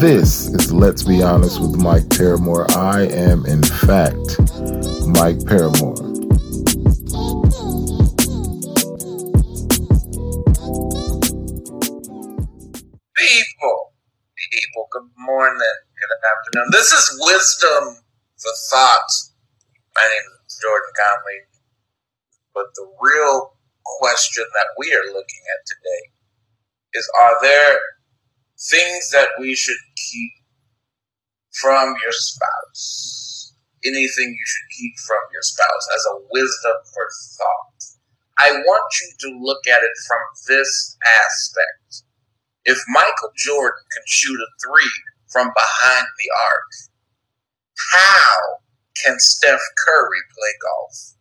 This is Let's Be Honest with Mike Paramore. I am, in fact, Mike Paramore. People, people, good morning, good afternoon. This is Wisdom for Thoughts. My name is Jordan Conley. But the real question that we are looking at today is are there things that we should keep from your spouse? Anything you should keep from your spouse as a wisdom for thought. I want you to look at it from this aspect. If Michael Jordan can shoot a three from behind the arc, how can Steph Curry play golf?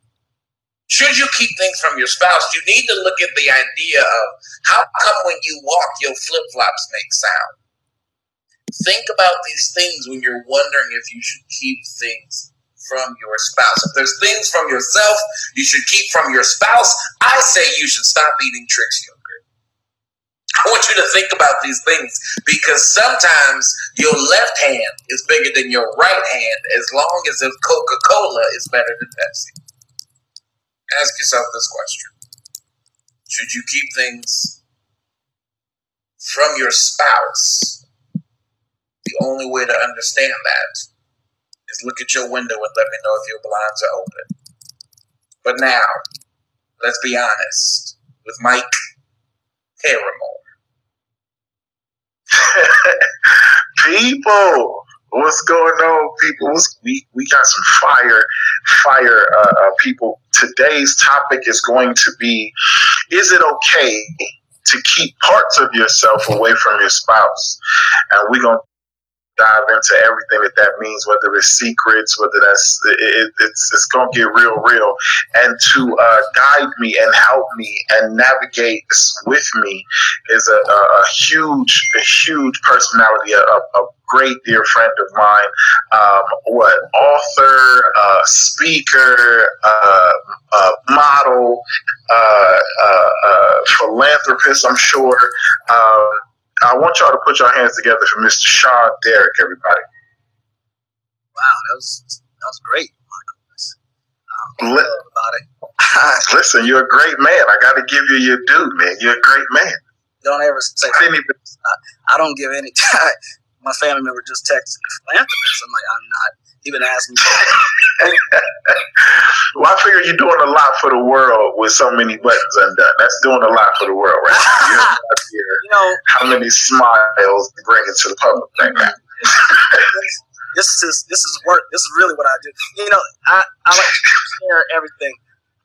Should you keep things from your spouse, you need to look at the idea of how come when you walk, your flip flops make sound. Think about these things when you're wondering if you should keep things from your spouse. If there's things from yourself you should keep from your spouse, I say you should stop eating Trix yogurt. I want you to think about these things because sometimes your left hand is bigger than your right hand as long as if Coca Cola is better than Pepsi ask yourself this question Should you keep things from your spouse? The only way to understand that is look at your window and let me know if your blinds are open. But now, let's be honest with Mike Paramore. People, What's going on, people? We we got some fire, fire uh, uh, people. Today's topic is going to be: Is it okay to keep parts of yourself away from your spouse? And we're gonna dive into everything that that means, whether it's secrets, whether that's it, it's it's gonna get real, real, and to uh, guide me and help me and navigate with me is a, a, huge, a huge personality, a, great dear friend of mine. Um, what author, uh, speaker, uh, uh model, uh, uh, philanthropist, I'm sure. Um, I want y'all to put your hands together for Mr. Sean Derrick, everybody. Wow, that was that was great. Um, Li- about it. Listen, you're a great man. I got to give you your due, man. You're a great man. Don't ever say I, I don't give any. my family member just texted me philanthropist. I'm like, I'm not even asking. well, I figure you're doing a lot for the world with so many buttons undone. That's doing a lot for the world, right? you know how many smiles you bring into the public right now. this is this is work. This is really what I do. You know, I, I like to share everything.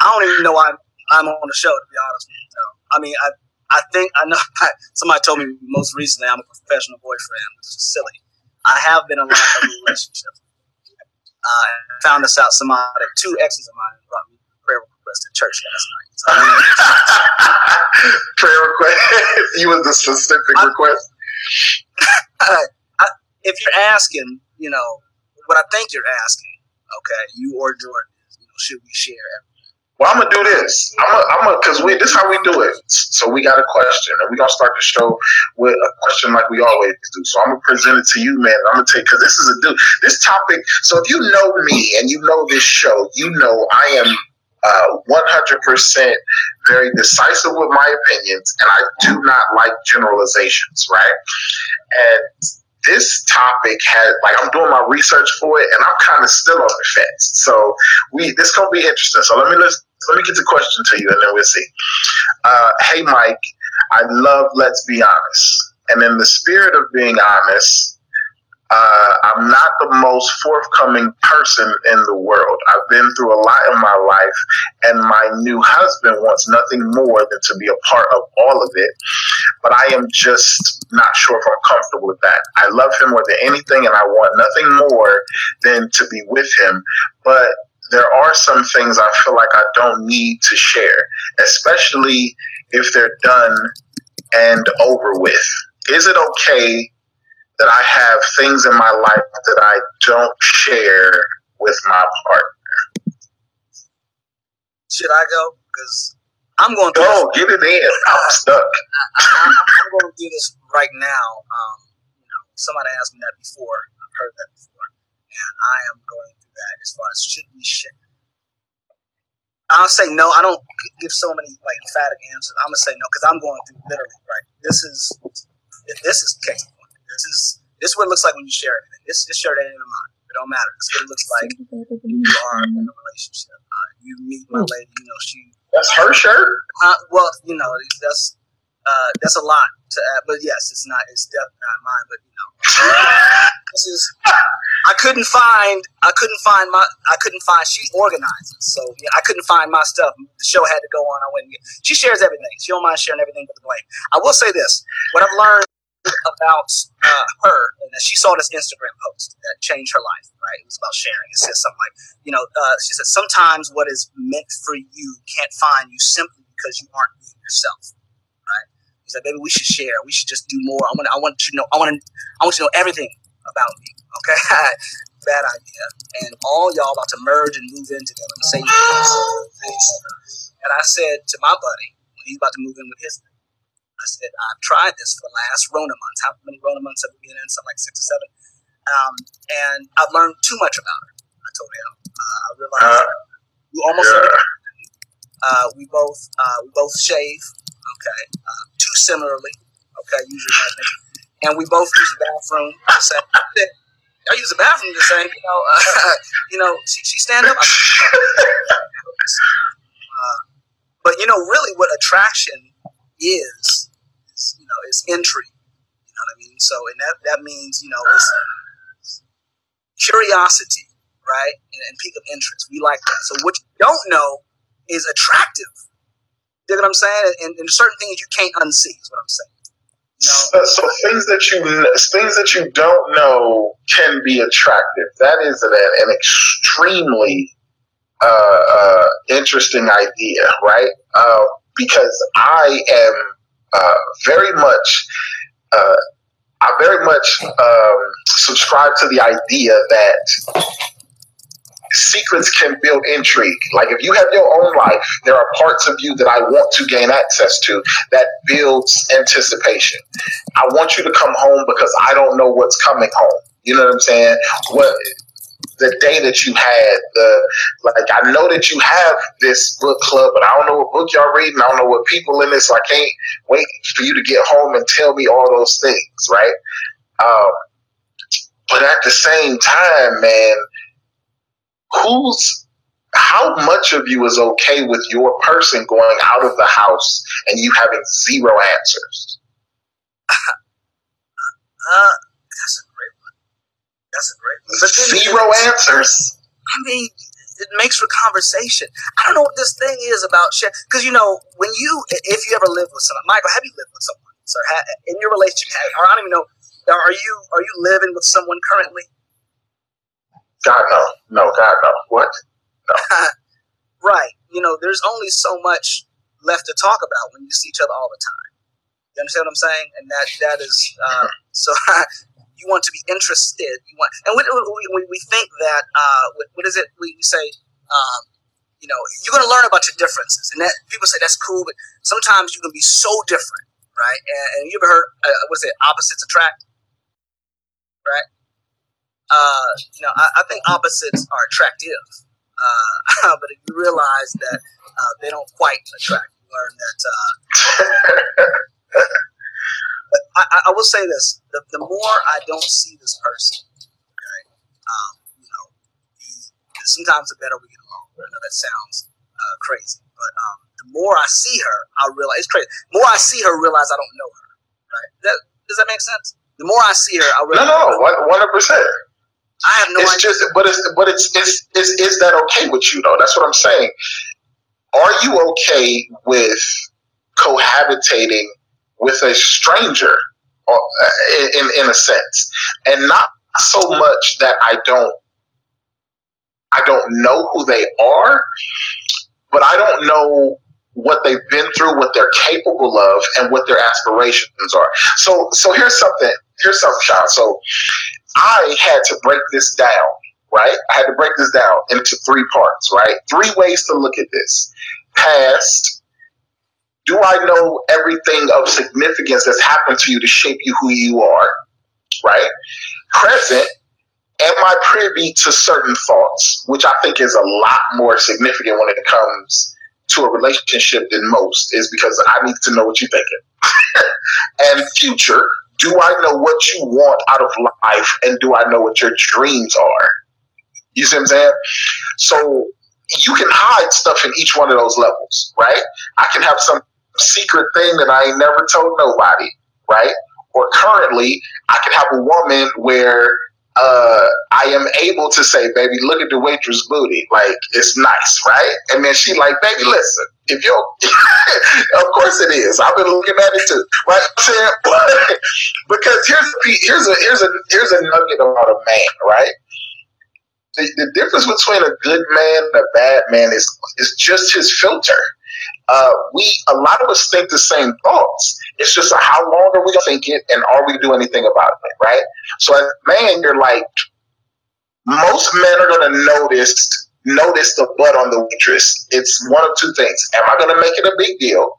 I don't even know why I'm, I'm on the show. To be honest with you, I mean, I I think I know. I, somebody told me most recently I'm a professional boyfriend, which is silly. I have been in a lot of relationships. I found this out. Somebody, two exes of mine brought me prayer request at church last night. So, prayer request? you was the specific I, request? I, I, if you're asking, you know, what I think you're asking, okay, you or Jordan, you know, should we share well, I'm gonna do this. I'm gonna, I'm cause we, this is how we do it. So we got a question, and we're gonna start the show with a question like we always do. So I'm gonna present it to you, man. I'm gonna take, cause this is a dude. this topic. So if you know me and you know this show, you know I am uh, 100% very decisive with my opinions, and I do not like generalizations, right? And this topic has like I'm doing my research for it, and I'm kind of still on the fence. So we this gonna be interesting. So let me let's let me get the question to you, and then we'll see. Uh, hey, Mike, I love Let's Be Honest, and in the spirit of being honest, uh, I'm not the most forthcoming person in the world. I've been through a lot in my life, and my new husband wants nothing more than to be a part of all of it. But I am just not sure if I'm comfortable with that. I love him more than anything, and I want nothing more than to be with him. But there are some things I feel like I don't need to share, especially if they're done and over with. Is it okay that I have things in my life that I don't share with my partner. Should I go? Because I'm going to go. Get it in. I'm stuck. I, am going to do this right now. Um, you know, somebody asked me that before. I've heard that before, and I am going through that as far as should we share. I'll say no. I don't give so many like emphatic answers. I'm gonna say no because I'm going through literally right. This is this is case. This is this is what it looks like when you share it. This this shirt ain't in mine. It don't matter. This is what it looks like you are in a relationship. Uh, you meet my lady. You know she. That's her shirt. Uh, well, you know that's uh, that's a lot to add, but yes, it's not. It's definitely not mine. But you know, this is. I couldn't find. I couldn't find my. I couldn't find. She organizes, so yeah, I couldn't find my stuff. The show had to go on. I went. She shares everything. She don't mind sharing everything but the blame. I will say this: what I've learned about uh, her, and she saw this Instagram post that changed her life. Right, it was about sharing. It says something like, you know, uh, she said sometimes what is meant for you can't find you simply because you aren't being yourself. He's like, baby, we should share. We should just do more. I want. I want you to know. I want to. I want you to know everything about me. Okay. Bad idea. And all y'all about to merge and move in together. And say, and I said to my buddy when he's about to move in with his, I said, I've tried this for the last Rona months. How many Rona months have we been in? Something like six or seven. Um, and I've learned too much about her. I told him. Uh, I realized uh, we almost. Yeah. Uh, we both uh, we both shave. Okay, similarly. Okay, usually, and we both use the bathroom the same. I use the bathroom the same. You know, uh, you know, she, she stand up. uh, but you know, really, what attraction is, is you know, is intrigue. You know what I mean? So, and that that means you know, it's curiosity, right, and, and peak of interest. We like that. So, what you don't know is attractive you know what I'm saying? And, and certain things you can't unsee is what I'm saying. So, so, things that you things that you don't know can be attractive. That is an, an extremely uh, uh, interesting idea, right? Uh, because I am uh, very much, uh, I very much um, subscribe to the idea that secrets can build intrigue. Like if you have your own life, there are parts of you that I want to gain access to that builds anticipation. I want you to come home because I don't know what's coming home. You know what I'm saying? What the day that you had the like I know that you have this book club, but I don't know what book y'all reading. I don't know what people in this, so I can't wait for you to get home and tell me all those things, right? Um, but at the same time, man, who's how much of you is okay with your person going out of the house and you having zero answers? Uh, that's a great one. That's a great one. But zero answers. I mean, it makes for conversation. I don't know what this thing is about shit. Because you know, when you, if you ever lived with someone, Michael, have you lived with someone? So in your relationship, or I don't even know, are you are you living with someone currently? God no, no, God no. What? No. right. You know, there's only so much left to talk about when you see each other all the time. You understand what I'm saying? And that that is uh, so. you want to be interested. You want, and we, we, we think that uh, what is it? We say, um, you know, you're going to learn about your differences, and that people say that's cool, but sometimes you can be so different, right? And, and you ever heard uh, what's it? Opposites attract, right? Uh, you know, I, I, think opposites are attractive, uh, but if you realize that uh, they don't quite attract, you learn that. Uh, I, I, will say this: the, the, more I don't see this person, okay, um, you know, the, sometimes the better we get along. I know that sounds uh, crazy, but um, the more I see her, I realize it's crazy. The more I see her, realize I don't know her. Right? That, does that make sense? The more I see her, I realize. No, no, one hundred percent. I have no it's idea. just, but it's, but it's, it's, it's, is that okay with you though? That's what I'm saying. Are you okay with cohabitating with a stranger, uh, in in a sense, and not so much that I don't, I don't know who they are, but I don't know what they've been through, what they're capable of, and what their aspirations are. So, so here's something. Here's something, Sean. So, I had to break this down, right? I had to break this down into three parts, right? Three ways to look at this. Past, do I know everything of significance that's happened to you to shape you who you are? right? Present, am I privy to certain thoughts, which I think is a lot more significant when it comes to a relationship than most, is because I need to know what you're thinking. and future, do I know what you want out of life and do I know what your dreams are? You see what I'm saying? So you can hide stuff in each one of those levels, right? I can have some secret thing that I ain't never told nobody, right? Or currently, I can have a woman where uh, I am able to say, baby, look at the waitress booty. Like, it's nice, right? And then she like, baby, listen, if you're, of course it is. I've been looking at it too, right? because here's a, here's a, here's a, here's a nugget about a man, right? The, the difference between a good man and a bad man is, is just his filter uh, we a lot of us think the same thoughts. It's just how long are we gonna think it, and are we do anything about it, right? So as a man, you're like, most men are gonna notice notice the butt on the waitress. It's one of two things: Am I gonna make it a big deal?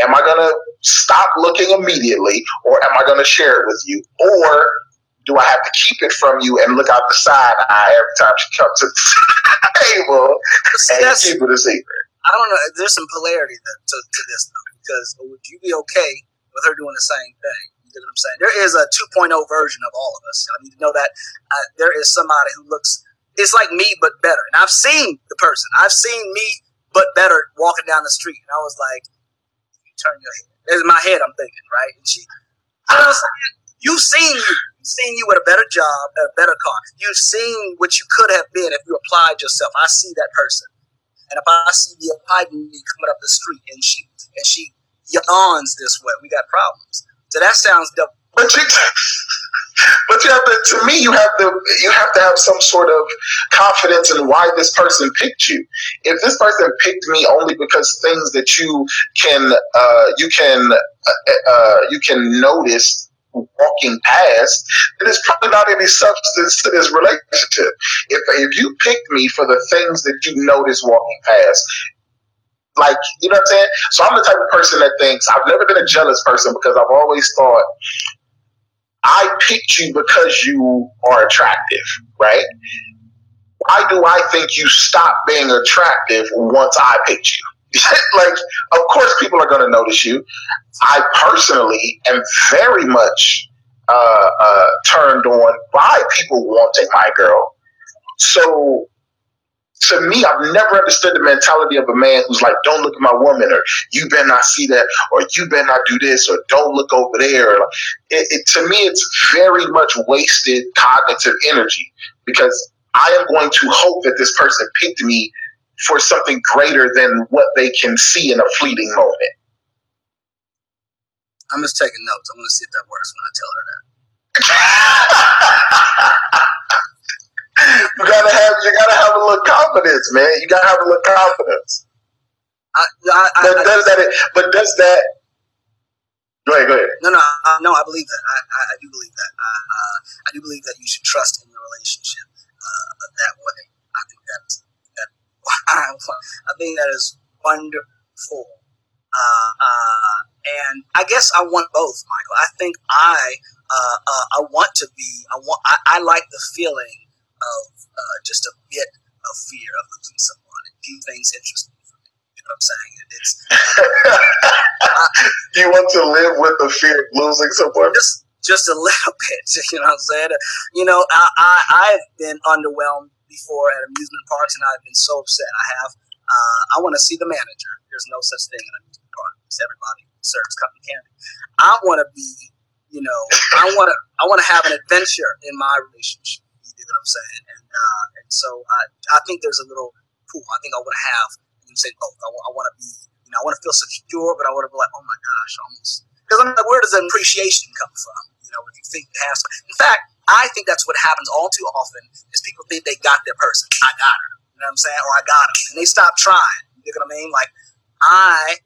Am I gonna stop looking immediately, or am I gonna share it with you, or do I have to keep it from you and look out the side eye every time she comes to the table and keep it a secret? I don't know. There's some polarity to, to, to this though, because would you be okay with her doing the same thing? You know what I'm saying? There is a 2.0 version of all of us. I need to know that uh, there is somebody who looks it's like me but better. And I've seen the person. I've seen me but better walking down the street, and I was like, you turn your head. In my head, I'm thinking, right? And she, you know You've seen you. You've seen you with a better job, a better car. You've seen what you could have been if you applied yourself. I see that person. And if I see the Biden coming up the street and she and she yawns this way, we got problems. So that sounds double. But you have to. To me, you have to. You have to have some sort of confidence in why this person picked you. If this person picked me only because things that you can, uh, you can, uh, uh, you can notice walking past, then there's probably not any substance to this relationship. If if you picked me for the things that you notice walking past, like you know what I'm saying. So I'm the type of person that thinks I've never been a jealous person because I've always thought I picked you because you are attractive, right? Why do I think you stop being attractive once I picked you? like, of course, people are going to notice you. I personally am very much uh, uh, turned on by people wanting my girl. So, to me, I've never understood the mentality of a man who's like, "Don't look at my woman," or "You better not see that," or "You better not do this," or "Don't look over there." It, it, to me, it's very much wasted cognitive energy because I am going to hope that this person picked me for something greater than what they can see in a fleeting moment. I'm just taking notes. I'm going to see if that works when I tell her that. you gotta have you gotta have a little confidence, man. You gotta have a little confidence. I, I, but I, does that? But does that? Go ahead. Go ahead. No, no, uh, no. I believe that. I, I, do believe that. Uh, I do believe that you should trust in your relationship uh, that way. I think that's I think that is wonderful. Uh, uh, and I guess I want both, Michael. I think I uh, uh I want to be. I want. I, I like the feeling of uh, just a bit of fear of losing someone. A few things interest me. You know what I'm saying? It's. you want to live with the fear of losing someone? Just, just a little bit. You know what I'm saying? You know, I, I I've been underwhelmed before at amusement parks, and I've been so upset. I have. Uh, I want to see the manager. There's no such thing in an amusement park because everybody serves cotton candy. I want to be, you know, I want to, I want to have an adventure in my relationship. You know what I'm saying? And uh, and so I, I think there's a little pool. I think I want to have. You say both. I, I want to be, you know, I want to feel secure, but I want to be like, oh my gosh, almost. Because I'm like, where does the appreciation come from? You know, when you think you have. In fact, I think that's what happens all too often is people think they got their person. I got her. You know what I'm saying? Or I got him. And they stop trying. You know what I mean? Like I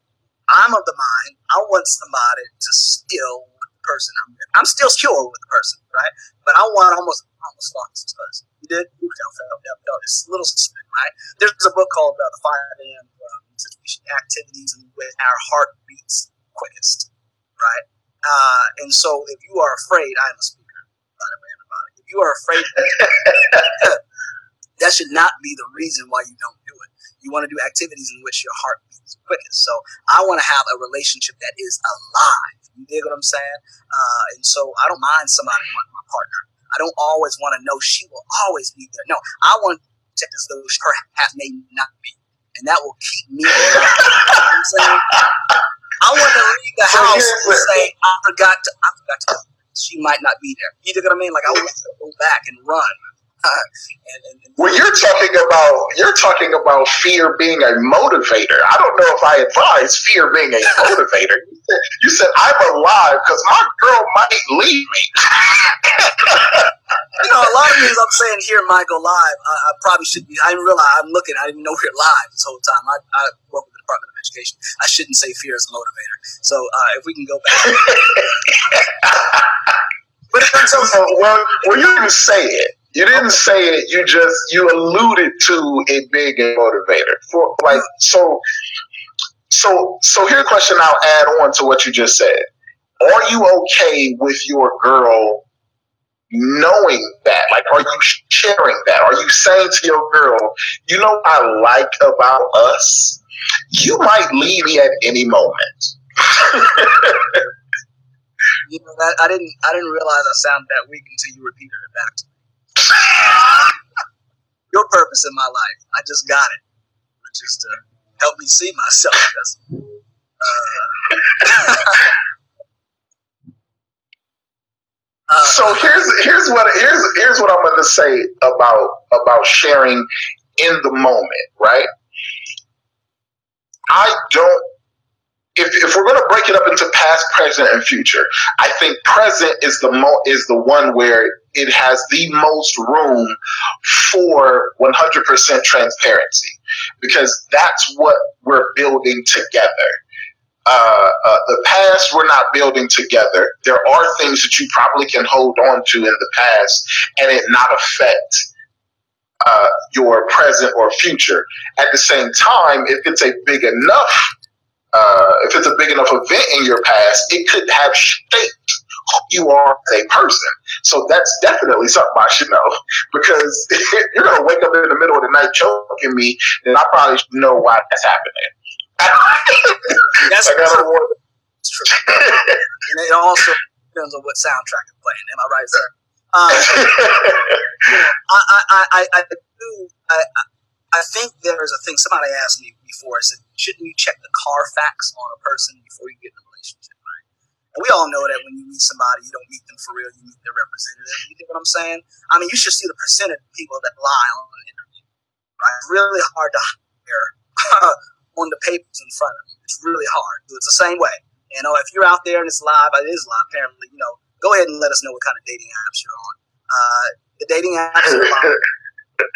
I'm of the mind I want somebody to the person I'm with. I'm still secure with the person, right? But I want almost almost lost person. You did? It's a little spin, right? There's a book called uh, The 5 a.m. Um, activities and when our heart beats quickest, right? Uh, and so if you are afraid, I am a speaker if you are afraid, that should not be the reason why you don't do it. You want to do activities in which your heart beats quickest. So I want to have a relationship that is alive. You dig what I'm saying? Uh, and so I don't mind somebody wanting my partner. I don't always want to know she will always be there. No, I want to as though her half may not be. And that will keep me around. you know what I'm saying? I want to leave the house and say, I forgot to, I forgot to, she might not be there. You dig what I mean? Like, I want to go back and run. And, and, and Well, you're talking about you're talking about fear being a motivator. I don't know if I advise fear being a motivator. You said, I'm alive because my girl might leave me. you know, a lot of things I'm saying here might go live. I, I probably should be. I didn't realize I'm looking. I didn't know we're live this whole time. I, I work with the Department of Education. I shouldn't say fear is a motivator. So uh, if we can go back. but it out, So, well, well, you didn't say it. You didn't say it. You just you alluded to it being a motivator. For like so, so so. Here's a question. I'll add on to what you just said. Are you okay with your girl knowing that? Like, are you sharing that? Are you saying to your girl, you know, what I like about us? You might leave me at any moment. you know, that I didn't. I didn't realize I sounded that weak until you repeated it back to me. Your purpose in my life, I just got it, which is to help me see myself. Uh, uh, so here's here's what here's here's what I'm going to say about about sharing in the moment, right? I don't. If, if we're going to break it up into past, present, and future, I think present is the mo is the one where it has the most room for 100% transparency because that's what we're building together. Uh, uh, the past we're not building together. There are things that you probably can hold on to in the past and it not affect uh, your present or future. At the same time, if it's a big enough, uh, if it's a big enough event in your past, it could have shaped who you are as a person. So that's definitely something I should know because you're gonna wake up in the middle of the night choking me, then I probably should know why that's happening. that's, gotta that's true. and it also depends on what soundtrack you're playing. Am I right, sir? Um, I, I, I, I do. I, I- I think there is a thing. Somebody asked me before. I said, "Shouldn't you check the Carfax on a person before you get in a relationship?" Right? And we all know that when you meet somebody, you don't meet them for real. You meet their representative. You get what I'm saying? I mean, you should see the percentage of people that lie on an interview. Right? It's really hard to hire on the papers in front of you. It's really hard. It's the same way. You know, if you're out there and it's live, it is live. Apparently, you know, go ahead and let us know what kind of dating apps you're on. Uh, the dating apps are live.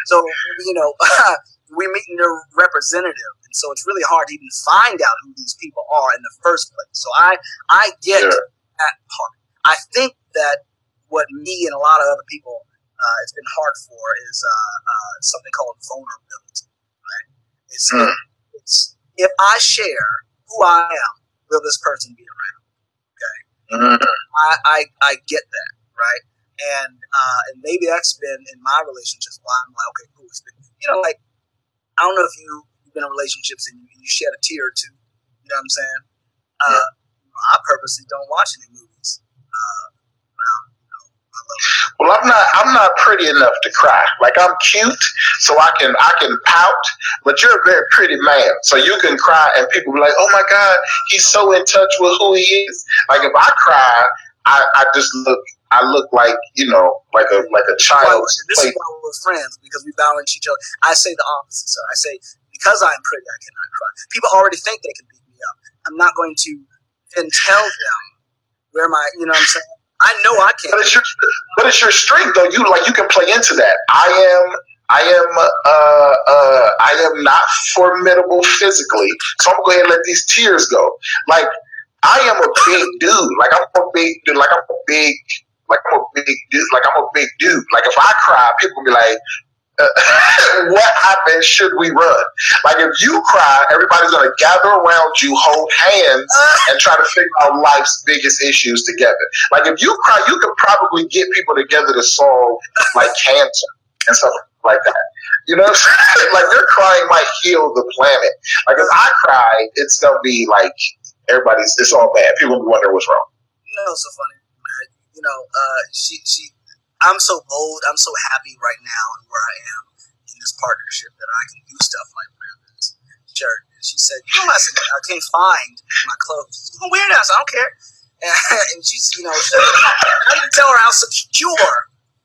So, you know, we're meeting their representative. And so it's really hard to even find out who these people are in the first place. So I, I get Sure. that part. I think that what me and a lot of other people uh, it's been hard for is uh, uh, something called vulnerability. Right? It's, Hmm. it's if I share who I am, will this person be around? Mhm. I, I, I get that, right? And uh, and maybe that's been in my relationships why I'm like, okay, cool. It's been, you know, like I don't know if you, you've been in relationships and you, you shed a tear or two. You know what I'm saying? Uh, I purposely don't watch any movies. Uh, around, you know. Well, I'm not. I'm not pretty enough to cry. Like I'm cute, so I can I can pout. But you're a very pretty man, so you can cry, and people be like, "Oh my God, he's so in touch with who he is." Like if I cry, I, I just look. I look like you know, like a like a child. this is why we're friends because we balance each other. I say the opposite, sir. I say because I'm pretty, I cannot cry. People already think they can beat me up. I'm not going to then tell them where my, you know what I'm saying? I know I can. But it's your but it's your strength though. You like you can play into that. I am I am uh uh I am not formidable physically, so I'm gonna go ahead and let these tears go. Like I am a big dude. Like I'm a big dude. Like I'm a big like I'm a big dude. Like I'm a big dude. Like if I cry, people be like, uh, what happened? should we run? Like if you cry, everybody's gonna gather around you, hold hands, uh. and try to figure out life's biggest issues together. Like if you cry, you could probably get people together to solve like cancer and stuff like that. You know, like your crying might heal the planet. Like if I cry, it's gonna be like everybody's. It's all bad. People will wonder what's wrong. You know, so funny. You know, uh, she she I'm so bold. I'm so happy right now and where I am in this partnership that I can do stuff like wear this shirt. And she said, "You know, I, said, I can't find my clothes. I'm wear that. I don't care." And, and she's, you know, she, I to tell her how secure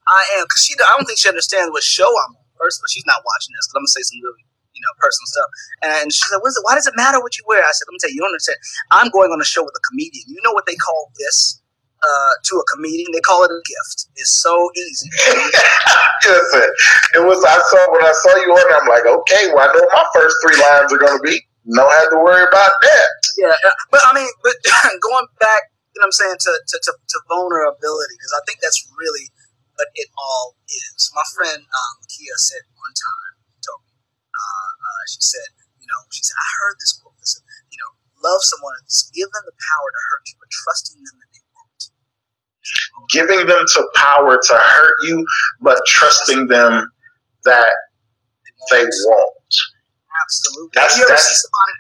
I am because she. I don't think she understands what show I'm on. First, but she's not watching this. Cause I'm gonna say some really you know, personal stuff. And she said, Why does it matter what you wear? I said, Let me tell you, you don't understand. I'm going on a show with a comedian. You know what they call this? Uh, to a comedian. They call it a gift. It's so easy. Listen, it was. I saw when I saw you on. I'm like, okay, well, I know my first three lines are going to be. No have to worry about that. Yeah, but I mean, but going back, you know, what I'm saying to to, to, to vulnerability because I think that's really what it all is. My friend um, Kia said one time, told me, uh, uh, she said, you know, she said, I heard this quote. Listen, you know, love someone, give them the power to hurt you, but trusting them giving them to power to hurt you, but trusting them that they won't. Absolutely. That's, you ever see somebody?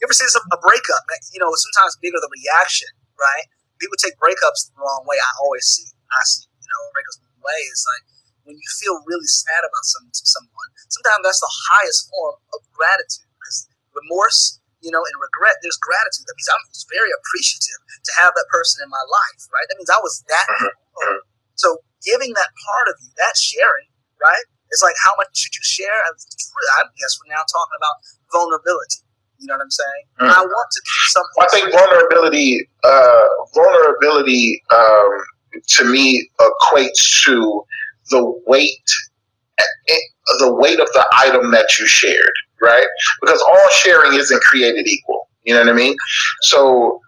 You ever see a breakup? You know, sometimes bigger the reaction, right? People take breakups the wrong way. I always see. I see. You know, breakups the wrong way is like when you feel really sad about some someone. Sometimes that's the highest form of gratitude because remorse you know, and regret, there's gratitude. That means I'm very appreciative to have that person in my life, right? That means I was that. Mm-hmm. So giving that part of you, that sharing, right? It's like how much should you share? I guess we're now talking about vulnerability. You know what I'm saying? Mm. I want to do something. I think vulnerability, uh, vulnerability, um, to me equates to the weight, eh, the weight of the item that you shared right? Because all sharing isn't created equal. You know what I mean? So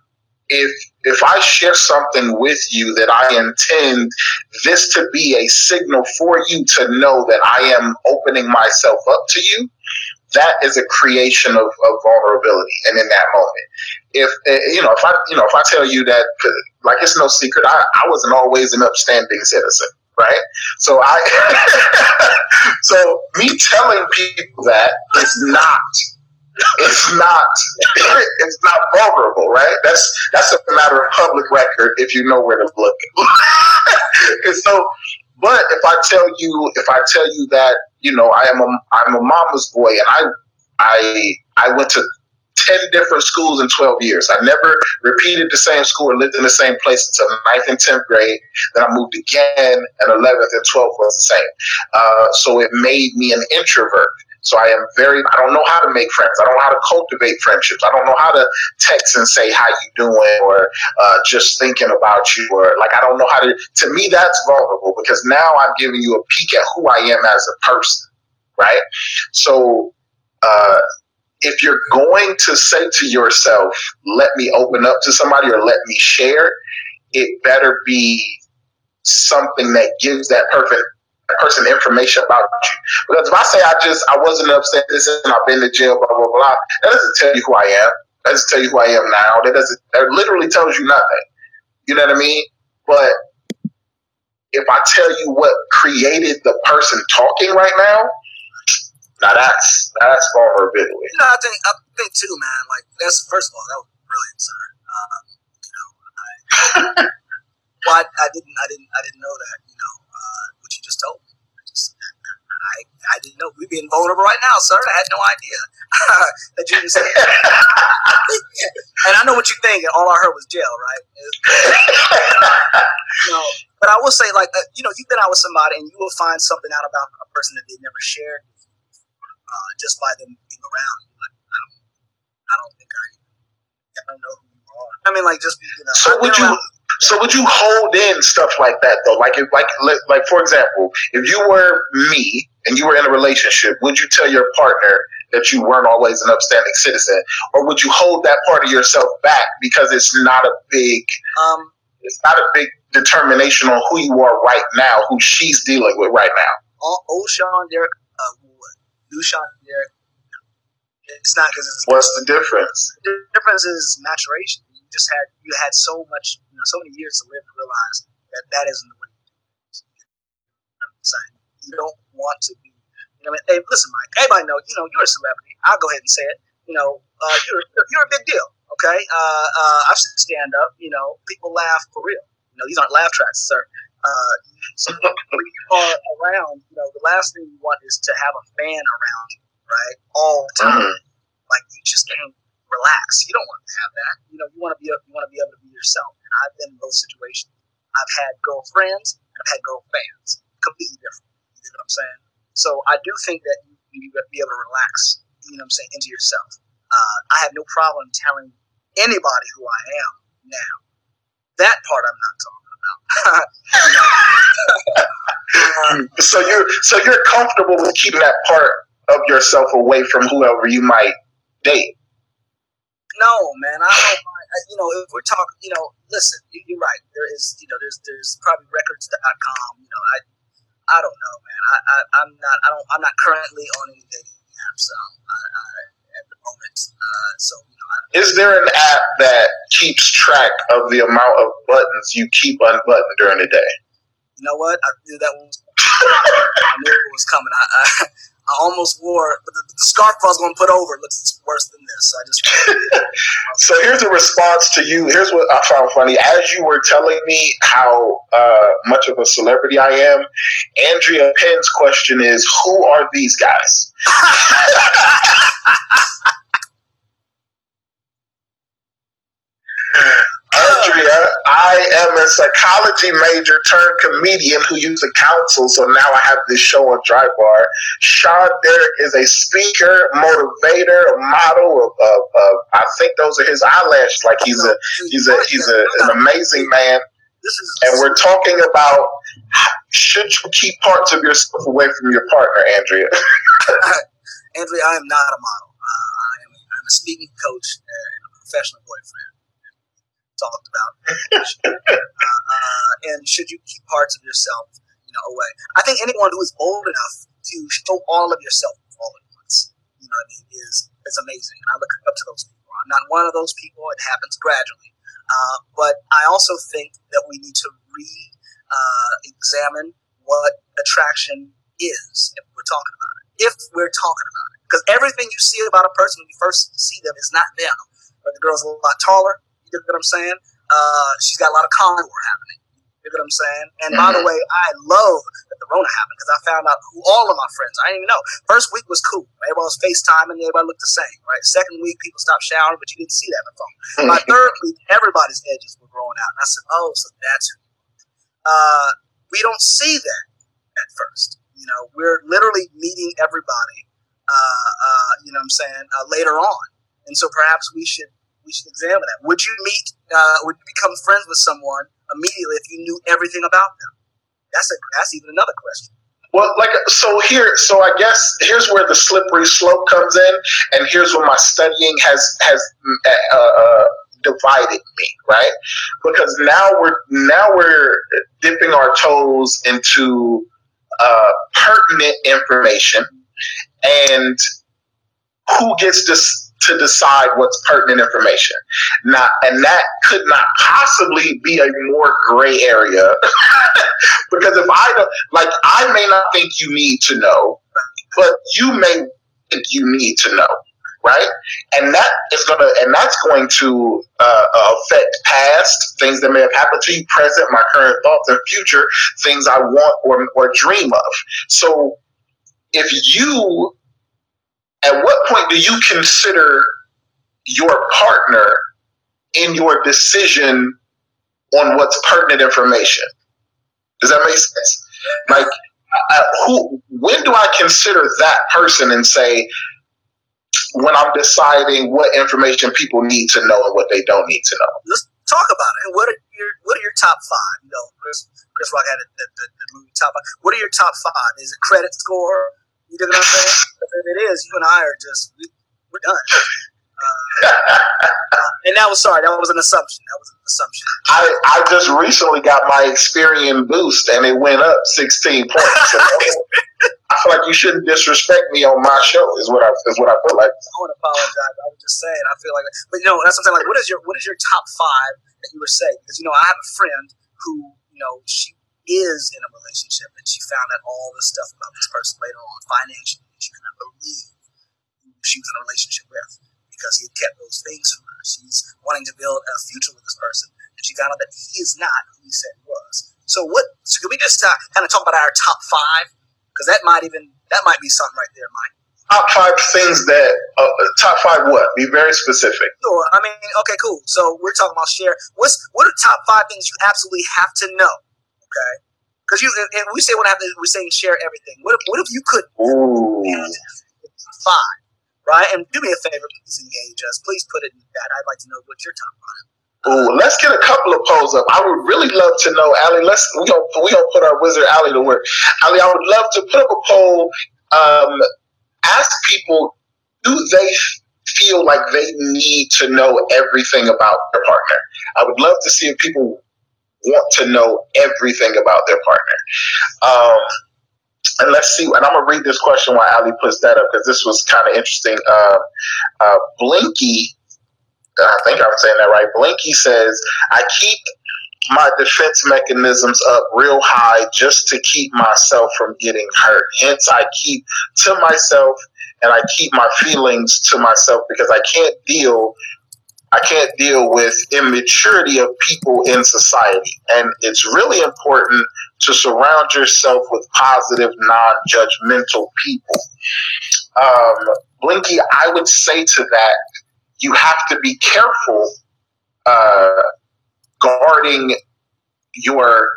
if if I share something with you that I intend this to be a signal for you to know that I am opening myself up to you, that is a creation of, of vulnerability. And in that moment, if eh, you know, if I you know, if I tell you that, like it's no secret, I, I wasn't always an upstanding citizen right? So I, so me telling people that is not, it's not, it's not vulnerable, right? That's that's a matter of public record if you know where to look. and so, but if I tell you, if I tell you that, you know, I am a, I'm a mama's boy, and I, I, I went to 10 different schools in 12 years. I never repeated the same school or lived in the same place until ninth and 10th grade. Then I moved again, and 11th and 12th was the same. Uh, so it made me an introvert. So I am very, I don't know how to make friends. I don't know how to cultivate friendships. I don't know how to text and say, how you doing? Or uh, just thinking about you. Or like, I don't know how to, to me, that's vulnerable because now I'm giving you a peek at who I am as a person. Right. So, uh, if you're going to say to yourself, let me open up to somebody or let me share, it better be something that gives that perfect person information about you. Because if I say I just I wasn't upset this and I've been to jail, blah blah blah, that doesn't tell you who I am. That doesn't tell you who I am now. That doesn't that literally tells you nothing. You know what I mean? But if I tell you what created the person talking right now, now that's that's vulnerability. You know, I think I think too, man. Like that's first of all, that was brilliant, sir. Um, you know, I, well, I, I, didn't, I didn't, I didn't know that. You know, uh, what you just told me. I just, I, I didn't know we being vulnerable right now, sir. I had no idea that you just. and I know what you think. All I heard was jail, right? you know, but I will say, like, uh, you know, you've been out with somebody, and you will find something out about a person that they never shared uh, just by them being around. Like, I don't, I don't think I, I don't know who you are. I mean, like just you know. So would you? So would you hold in stuff like that though? Like if like like for example, if you were me and you were in a relationship, would you tell your partner that you weren't always an upstanding citizen, or would you hold that part of yourself back because it's not a big um, it's not a big determination on who you are right now, who she's dealing with right now? Old Sean Sean It's not because it's What's the difference? the difference is maturation. You just had you had so much, you know, so many years to live to realize that that isn't the way. to do things. You know what I'm saying? You don't want to be. You know, hey, listen, Mike. Everybody know. You know, you're a celebrity. I'll go ahead and say it. You know, uh, you're you're a big deal. Okay, uh, uh, I've seen stand up. You know, people laugh for real. You know, these aren't laugh tracks, sir. Uh, so when you are around, you know, the last thing you want is to have a fan around you, right, all the time Mhm. like you just can't relax. You don't want to have that. You know, you want to be you want to be able to be yourself. And I've been in those situations. I've had girlfriends and I've had girlfans. Completely different. You know what I'm saying? So I do think that you you need to be able to relax. You know what I'm saying into yourself. Uh, I have no problem telling anybody who I am now. That part I'm not talking So you're so you're comfortable with keeping that part of yourself away from whoever you might date. No, man, I don't mind. You know, if we're talking, you know, listen, you- you're right. There is, you know, there's there's probably records.com. You know, I I don't know, man. I, I I'm not I don't I'm not currently on any dating apps um, I, I, so you know, Is there an app that keeps track of the amount of buttons you keep unbuttoned during the day? you know what? I knew that one. Was, I knew it was coming. I I, I almost wore but the, the scarf I was going to put over. It looks worse than this. I just So here's a response to you. Here's what I found funny. As you were telling me how uh, much of a celebrity I am, Andrea Penn's question is, "Who are these guys?" Andrea, I am a psychology major turned comedian who used to counsel, so now I have this show on Dry Bar. Sean Derrick is a speaker, motivator, a model of, of, of I think those are his eyelashes. Like he's a he's a he's a, an amazing man. This is And we're talking about should you keep parts of yourself away from your partner, Andrea? Andrea, I am not a model. Uh, I am I'm a speaking coach and a professional boyfriend. Talked about, uh, uh, and should you keep parts of yourself, you know, away? I think anyone who is bold enough to show all of yourself all at once, you know, I mean, is is amazing. And I look up to those people. I'm not one of those people. It happens gradually, uh, but I also think that we need to re-examine what attraction is if we're talking about it. If we're talking about it, because everything you see about a person when you first see them is not them. But the girl's a lot taller. You get what I'm saying? Uh, she's got a lot of contour happening. You get what I'm saying? And by the way, I love that the Rona happened because I found out who all of my friends. I didn't even know. First week was cool. Everybody was FaceTiming. And everybody looked the same. Right. Second week, people stopped showering, but you didn't see that in the phone. By third week, everybody's edges were growing out, and I said, "Oh, so that's who." Uh, we don't see that at first. You know, we're literally meeting everybody. Uh, uh, you know, what I'm saying uh, later on, and so perhaps we should we should examine that. Would you meet? Uh, would you become friends with someone immediately if you knew everything about them? That's a that's even another question. Well, like so here, so I guess here's where the slippery slope comes in, and here's where my studying has has uh, uh, divided me, right? Because now we're now we're dipping our toes into uh, pertinent information, and who gets to to decide what's pertinent information? Not, and that could not possibly be a more gray area because if I don't like, I may not think you need to know, but you may think you need to know, right? And that is gonna, and that's going to uh, affect past things that may have happened to you, present, my current thoughts, and future things I want or or dream of. So, if you, at what point do you consider your partner in your decision on what's pertinent information? Does that make sense? Like, uh, who? When do I consider that person and say, when I'm deciding what information people need to know and what they don't need to know? Let's talk about it. What are your What are your top five? You know, Chris Chris Rock had the, the, the movie top five. What are your top five? Is it credit score? You know what I'm saying? if it is, you and I are just we, we're done. Uh, and that was sorry, that was an assumption. That was an assumption. I, I just recently got my Experian boost and it went up 16 points. So I feel like you shouldn't disrespect me on my show. Is what I is what I feel like. I want to apologize. I was just saying. I feel like, but you know, that's what I'm saying. Like, what is your what is your top five that you were saying? Because you know, I have a friend who you know she is in a relationship and she found out all this stuff about this person later on financially. She could not believe who she was in a relationship with because he had kept those things from her. She's wanting to build a future with this person, and she found out that he is not who he said he was. So what? So can we just uh, kind of talk about our top five? Because that might even that might be something right there, Mike. Top five things that uh, top five what? Be very specific. Sure. I mean, okay, cool. So we're talking about share. What's what are top five things you absolutely have to know? Okay. Because you and, we say what have to, we're saying share everything. What if, what if you could Ooh. five, right? And do me a favor, please engage us. Please put it in that. I'd like to know what your top five. Ooh, let's get a couple of polls up. I would really love to know, Ali. Let's we gonna we gonna put our wizard Ali to work. Ali, I would love to put up a poll. Um, ask people, do they feel like they need to know everything about their partner? I would love to see if people want to know everything about their partner. Um, and let's see. And I'm gonna read this question while Ali puts that up because this was kind of interesting. Uh, uh, Blinky I think I'm saying that right. Blinky says, I keep my defense mechanisms up real high just to keep myself from getting hurt. Hence, I keep to myself and I keep my feelings to myself because I can't deal. I can't deal with immaturity of people in society. And it's really important to surround yourself with positive, non judgmental people. Um, Blinky, I would say to that, you have to be careful uh, guarding your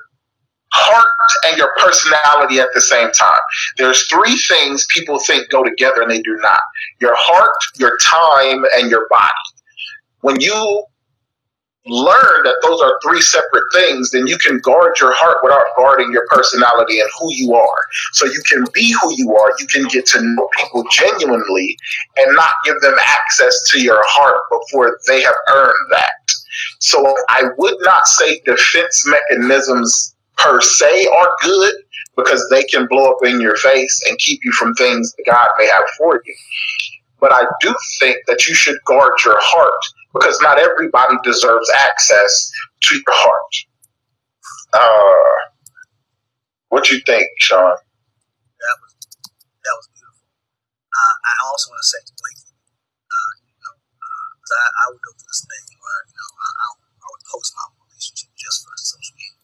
heart and your personality at the same time. There's three things people think go together and they do not. Your heart, your time, and your body. When you learn that those are three separate things, then you can guard your heart without guarding your personality and who you are. So you can be who you are. You can get to know people genuinely and not give them access to your heart before they have earned that. So I would not say defense mechanisms per se are good because they can blow up in your face and keep you from things that God may have for you. But I do think that you should guard your heart because not everybody deserves access to your heart. Uh, what you think, Sean? That was that was beautiful. Uh, I also want to say to Blake, uh, you know, uh, I, I, would go through this thing where you know I, I, I would post my relationship just for social media,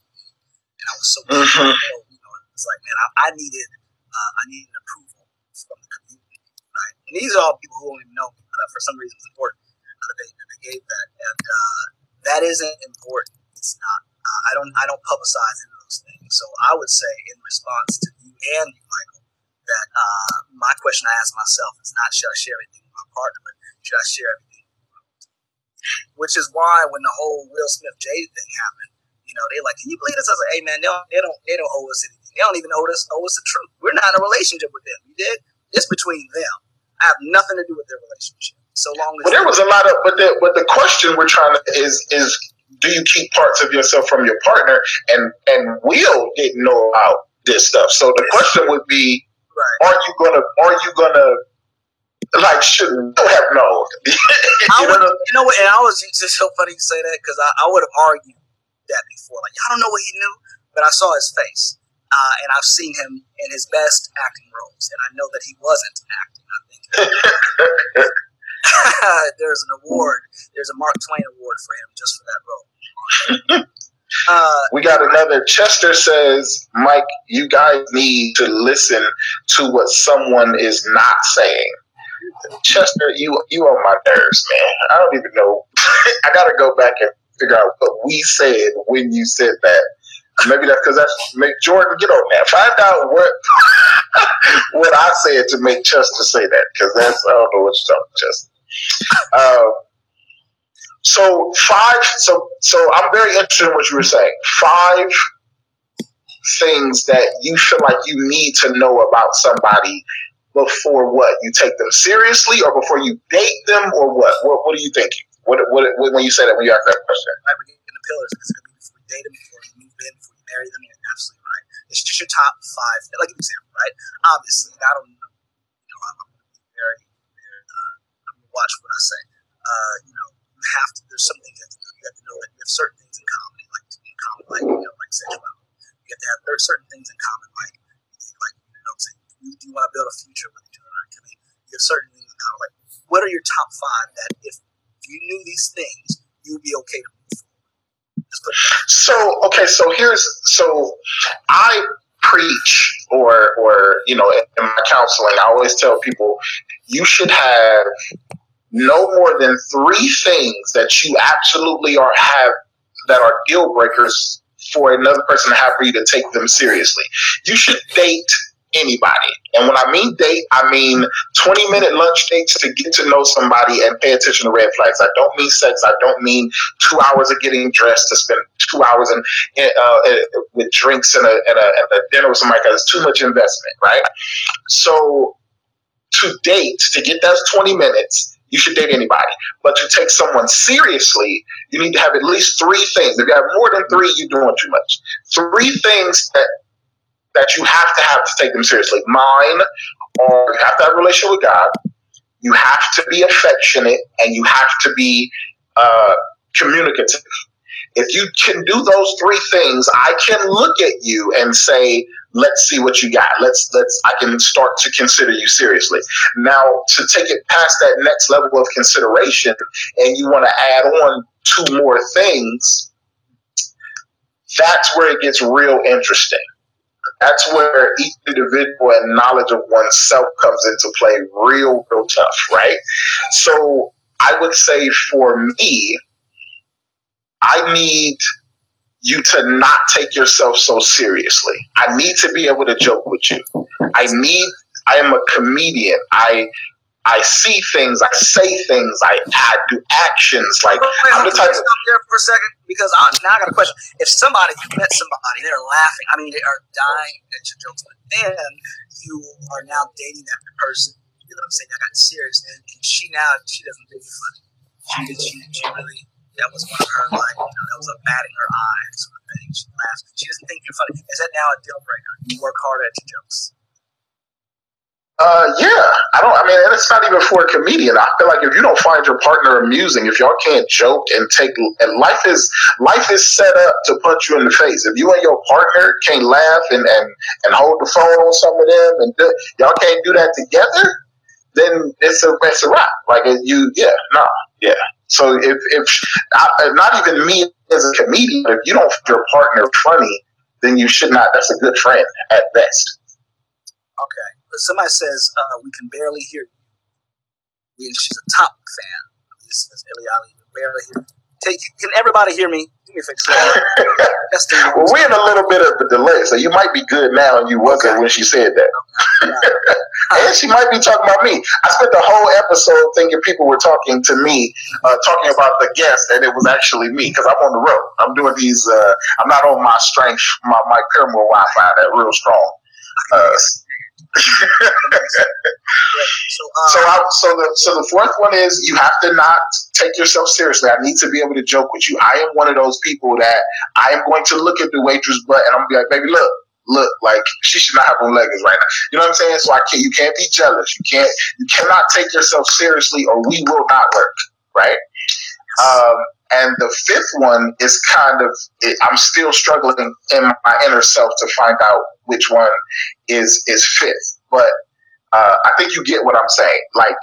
and I was so mm-hmm. you know it's like man, I, I needed uh, I needed approval from the community, right? And these are all people who don't even know me, but for some reason it's important that, and uh, that isn't important. It's not. Uh, I don't. I don't publicize any of those things. So I would say, in response to you and you, Michael, that uh, my question I ask myself is not should I share everything with my partner, but should I share everything? Which is why when the whole Will Smith Jada thing happened, you know, they're like, can you believe this? I was like, hey man, they don't, they don't, they don't owe us anything. They don't even owe us, owe us the truth. We're not in a relationship with them. You did? It's between them. I have nothing to do with their relationship. So long as well, there was a lot of, but the but the question we're trying to is is do you keep parts of yourself from your partner? And and Will didn't know about this stuff. So the question would be, right. are you gonna are you gonna like should Will have known? you, I would, know? you know what? And I was just so funny you say that because I, I would have argued that before. Like I don't know what he knew, but I saw his face. Uh, and I've seen him in his best acting roles, and I know that he wasn't acting. I think there's an award. There's a Mark Twain award for him just for that role. Uh, we got another. Chester says, Mike, you guys need to listen to what someone is not saying. Chester, you you on my nerves, man. I don't even know. I got to go back and figure out what we said when you said that. Maybe that's because that's make Jordan get on that. Find out what what I said to make Chester say that because that's I don't know what you're talking, Chester. Uh, so five. So so I'm very interested in what you were saying. Five things that you feel like you need to know about somebody before what you take them seriously, or before you date them, or what? What, what are you thinking? What, what, when you say that when you ask that question? Right, we're getting the pillars. It's to be before you date them, before you move in, before you marry them. You're absolutely right. It's just your top five. Like an example, right? Obviously, I don't know. You know, I'm very uh, I'm going to watch what I say. Uh, you know, you have to. There's some things you have to know. You have to know that you have certain things in common, like in common, like you know, like sexuality. You have to have there certain things in common, like like you know, say, you, do you want to build a future with each other? I mean, you have certain things in common. Like, what are your top five that if you knew these things, you would be okay to? So okay, so here's so I preach or or you know in my counseling, I always tell people you should have no more than three things that you absolutely are have that are deal breakers for another person to have for you to take them seriously. You should date anybody. And when I mean date, I mean 20 minute lunch dates to get to know somebody and pay attention to red flags. I don't mean sex. I don't mean two hours of getting dressed to spend two hours in, uh, with drinks and a, and, a, and a dinner with somebody because it's too much investment, right? So to date, to get those 20 minutes, you should date anybody. But to take someone seriously, you need to have at least three things. If you have more than three, you're doing too much. Three things that that you have to have to take them seriously. Mine or you have to have a relationship with God. You have to be affectionate and you have to be uh, communicative. If you can do those three things, I can look at you and say, let's see what you got. Let's let's I can start to consider you seriously. Now to take it past that next level of consideration and you want to add on two more things, that's where it gets real interesting. That's where each individual and knowledge of oneself comes into play real, real tough, right? So I would say for me, I need you to not take yourself so seriously. I need to be able to joke with you. I need I am a comedian. I I see things, I say things, I, I do actions. Like wait, I'm the type of stop there for a second because I, now I got a question. If somebody you met somebody, they're laughing. I mean, they are dying at your jokes, but then you are now dating that person. You know what I'm saying? I got serious, and she now she doesn't think you're funny. She did. She, she really that was one of her like you know that was a bat in her eyes sort of thing. She laughs. She doesn't think you're funny. Is that now a deal breaker? You work hard at your jokes. Uh, yeah, I don't. I mean, and it's not even for a comedian. I feel like if you don't find your partner amusing, if y'all can't joke and take, and life is life is set up to punch you in the face. If you and your partner can't laugh and and, and hold the phone on some of them, and do, y'all can't do that together, then it's a it's a wrap. Like you, yeah, no, yeah. So if if not even me as a comedian, if you don't find your partner funny, then you should not. That's a good friend at best. Okay. But somebody says uh, we can barely hear you. And she's a top fan. Of this is Eliali. Barely hear. Take, can everybody hear me? Do me a favor. That's the well, we're in a little bit of a delay, so you might be good now, and you wasn't Okay. when she said that. Okay. and she might be talking about me. I spent the whole episode thinking people were talking to me, uh, talking about the guest, and it was actually me because I'm on the road. I'm doing these. Uh, I'm not on my strength, my my Paramore Wi-Fi that real strong. Uh, So, uh, So, I, so the so the fourth one is you have to not take yourself seriously. I need to be able to joke with you. I am one of those people that I am going to look at the waitress butt and I'm gonna be like, baby, look, look, like she should not have on leggings right now. You know what I'm saying? So I can't. You can't be jealous. You can't. You cannot take yourself seriously, or we will not work. Right. Um, and the fifth one is kind of I'm still struggling in my inner self to find out which one is is fifth, but uh, I think you get what I'm saying. Like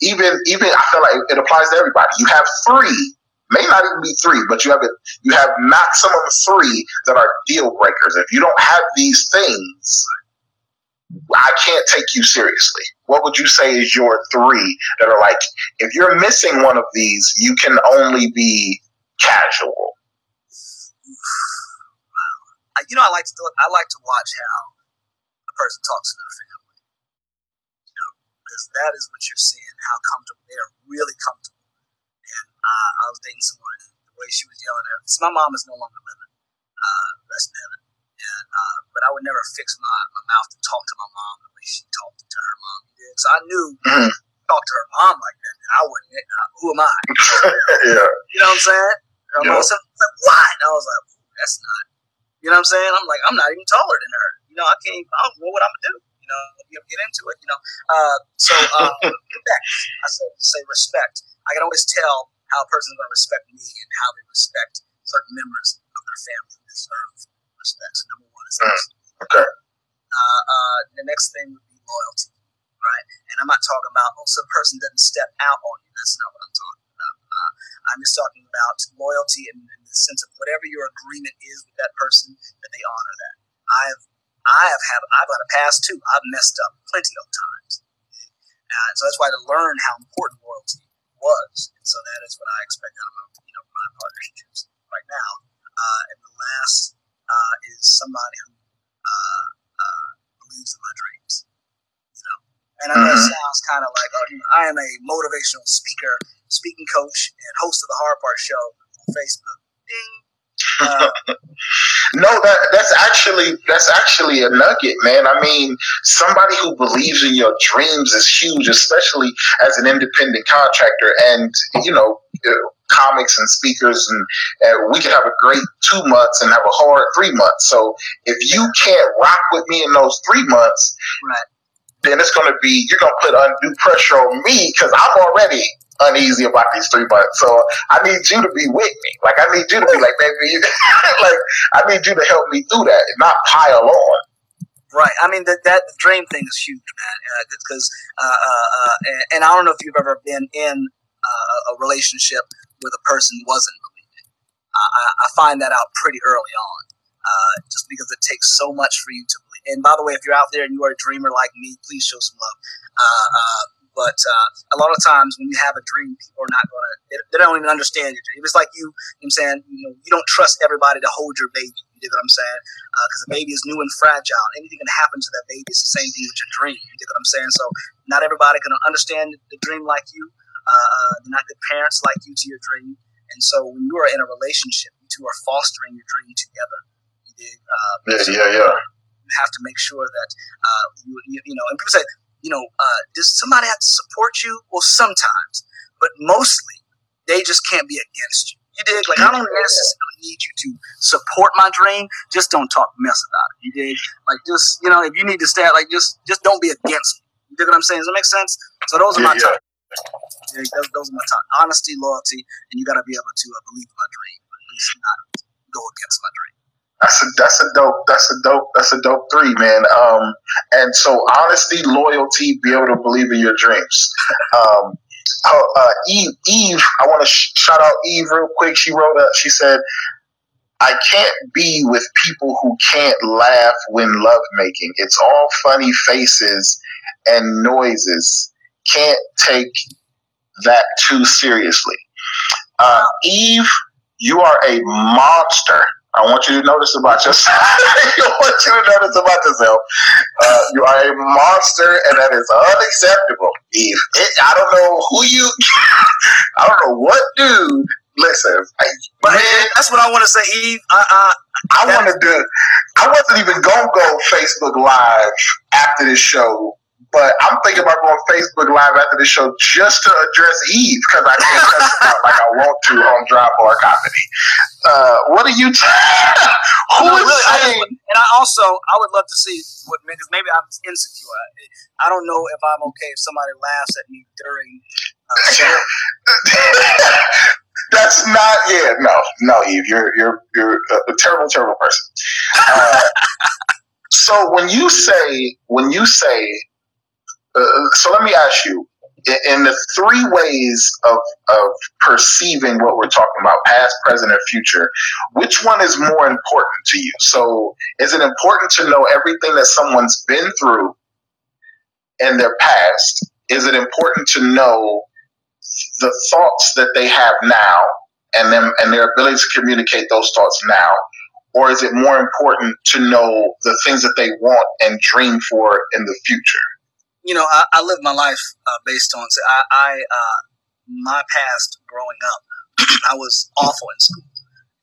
even even I feel like it applies to everybody. You have three, may not even be three, but you have. You have maximum three that are deal breakers. If you don't have these things, I can't take you seriously. What would you say is your three that are like? If you're missing one of these, you can only be casual. You know, I like to I like to watch how a person talks to their family. You know, because that is what you're seeing. How comfortable they are, really comfortable. And uh, I was dating someone. The way she was yelling at me. My mom is no longer living. Uh, rest in heaven. And uh, but I would never fix my, my mouth to talk to my mom the way she talked to her mom did. So I knew talk to her mom like that. And I wouldn't. Uh, who am I? yeah. You know what I'm saying? Yeah. mom said, like, what? And I was like, that's not. You know what I'm saying? I'm like, I'm not even taller than her. You know, I can't. Even, I don't know what I'm gonna do. You know, get into it. You know, uh, so uh, respect. I say say respect. I can always tell how a person's going to respect me and how they respect certain members of their family deserve respect. So number one is mm, okay. Uh, uh, the next thing would be loyalty, right? And I'm not talking about oh, some person doesn't step out on you. That's not what I'm talking about. Uh, I'm just talking about loyalty and, in the sense of whatever your agreement is with that person, that they honor that. I've I have had I've got a past too. I've messed up plenty of times. Uh, so that's why to learn how important loyalty was. And so that is what I expect out of my, you know, my partnerships right now. Uh, and the last uh, is somebody who uh, uh, believes in my dreams. You know, and I know mm-hmm. it sounds kind of like, oh, you know, I am a motivational speaker, speaking coach, and host of the Hard Part Show on Facebook. Ding. no, that that's actually that's actually a nugget, man. I mean, somebody who believes in your dreams is huge, especially as an independent contractor. And you know, uh, comics and speakers, and uh, we can have a great two months and have a hard three months. So if you can't rock with me in those three months, right. then it's going to be you're going to put undue pressure on me because I'm already uneasy about these three months. So I need you to be with me. Like I need you to be like, maybe like I need you to help me through that and not pile on. Right. I mean, that that dream thing is huge, man. Because, uh, uh, uh, uh, and, and, I don't know if you've ever been in uh, a relationship where the person wasn't believing. I, I find that out pretty early on, uh, just because it takes so much for you to believe. And by the way, if you're out there and you are a dreamer like me, please show some love but uh, a lot of times when you have a dream, people are not going to, they, they, don't even understand your dream. It's like you, you know I'm saying, you know, you don't trust everybody to hold your baby. You dig what I'm saying? Because uh, the baby is new and fragile. Anything can happen to that baby. It's the same thing with your dream. You dig what I'm saying? So not everybody can understand the dream like you. Uh, uh, not good parents like you to your dream. And so when you are in a relationship, you two are fostering your dream together. You dig? Uh, yeah, yeah, yeah. You have to make sure that uh, you, you, you know. And people say, you know, uh, does somebody have to support you? Well, sometimes, but mostly they just can't be against you. You dig? Like I don't necessarily need you to support my dream. Just don't talk mess about it. You dig? Like just you know, if you need to stay, like just just don't be against me. You dig what I'm saying? Does that make sense? So those are my yeah. top. Yeah, those, those, are my top. Honesty, loyalty, and you got to be able to uh, believe in my dream, at least not go against my dream. That's a that's a dope that's a dope that's a dope three, man. Um, and so honesty, loyalty, be able to believe in your dreams. Um, uh, Eve, Eve, I want to sh- shout out Eve real quick. She wrote up. She said, "I can't be with people who can't laugh when love making. It's all funny faces and noises. Can't take that too seriously." Uh, Eve, you are a monster I want you to notice about yourself. I want you to notice about yourself. Uh, you are a monster, and that is unacceptable, Eve. It, I don't know who you. I don't know what dude. Listen, I, but man, that's what I want to say, Eve. I, I, I wanted to. do. I wasn't even gonna go Facebook Live after this show but I'm thinking about going Facebook Live after the show just to address Eve because I can't cuss out like I want to on Dry Bar Comedy. Uh, what are you? T- who no, is really, saying? I, and I also I would love to see what because maybe I'm insecure. I, I don't know if I'm okay if somebody laughs at me during. Uh, That's not yeah no no Eve you're you're you're a, terrible terrible person. Uh, so when you say when you say uh, so let me ask you in the three ways of, of perceiving what we're talking about past present and future which one is more important to you? So is it important to know everything that someone's been through in their past? Is it important to know the thoughts that they have now and them and their ability to communicate those thoughts now? Or is it more important to know the things that they want and dream for in the future you know, I, I live my life uh, based on. I, I uh, my past growing up, I was awful in school,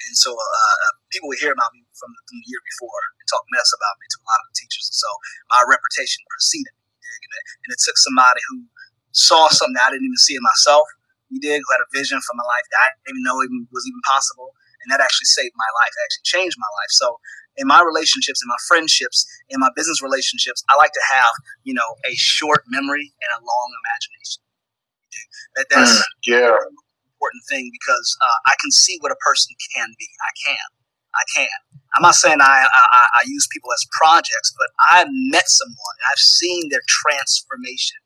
and so uh, uh, people would hear about me from, from, the year before and talk mess about me to a lot of the teachers, and so my reputation preceded me. And it, and it took somebody who saw something I didn't even see in myself. You did who had a vision for my life that I didn't even know even was even possible, and that actually saved my life. Actually changed my life. So in my relationships, in my friendships, in my business relationships, I like to have you know a short memory and a long imagination. That that's Mm, yeah. important thing because uh, I can see what a person can be. I can. I can. I'm not saying I, I, I- I use people as projects, but I've met someone. I've seen their transformation.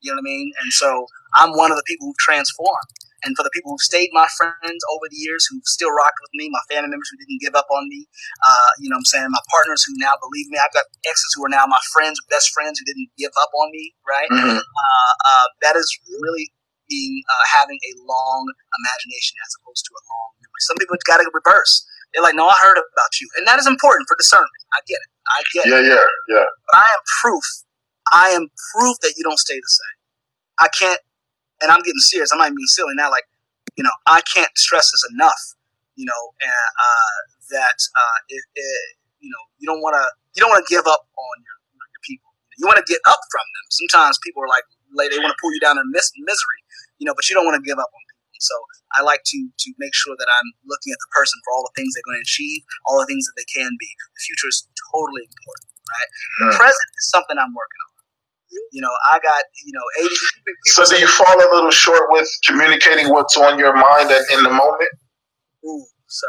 You know what I mean? And so I'm one of the people who've transformed. And for the people who've stayed my friends over the years, who still rock with me, my family members who didn't give up on me, uh, you know what I'm saying? My partners who now believe me. I've got exes who are now my friends, best friends who didn't give up on me, right? Mhm. uh, uh, that is really being uh, having a long imagination as opposed to a long memory. Some people got to reverse. They're like, "No, I heard about you," and that is important for discernment. I get it. I get it. Yeah, yeah, yeah. But I am proof. I am proof that you don't stay the same. I can't, and I'm getting serious. I'm not even being silly now. Like, you know, I can't stress this enough. You know, and uh, that uh, it, it, you know, you don't want to, you don't want to give up on your your people. You want to get up from them. Sometimes people are like, they want to pull you down in mis- misery. You know, but you don't want to give up on people. So I like to to make sure that I'm looking at the person for all the things they're going to achieve, all the things that they can be. The future is totally important, right? The Hmm. present is something I'm working on. You know, I got you know eighty. So do you fall a little short with communicating what's on your mind and in the moment? Ooh, sir.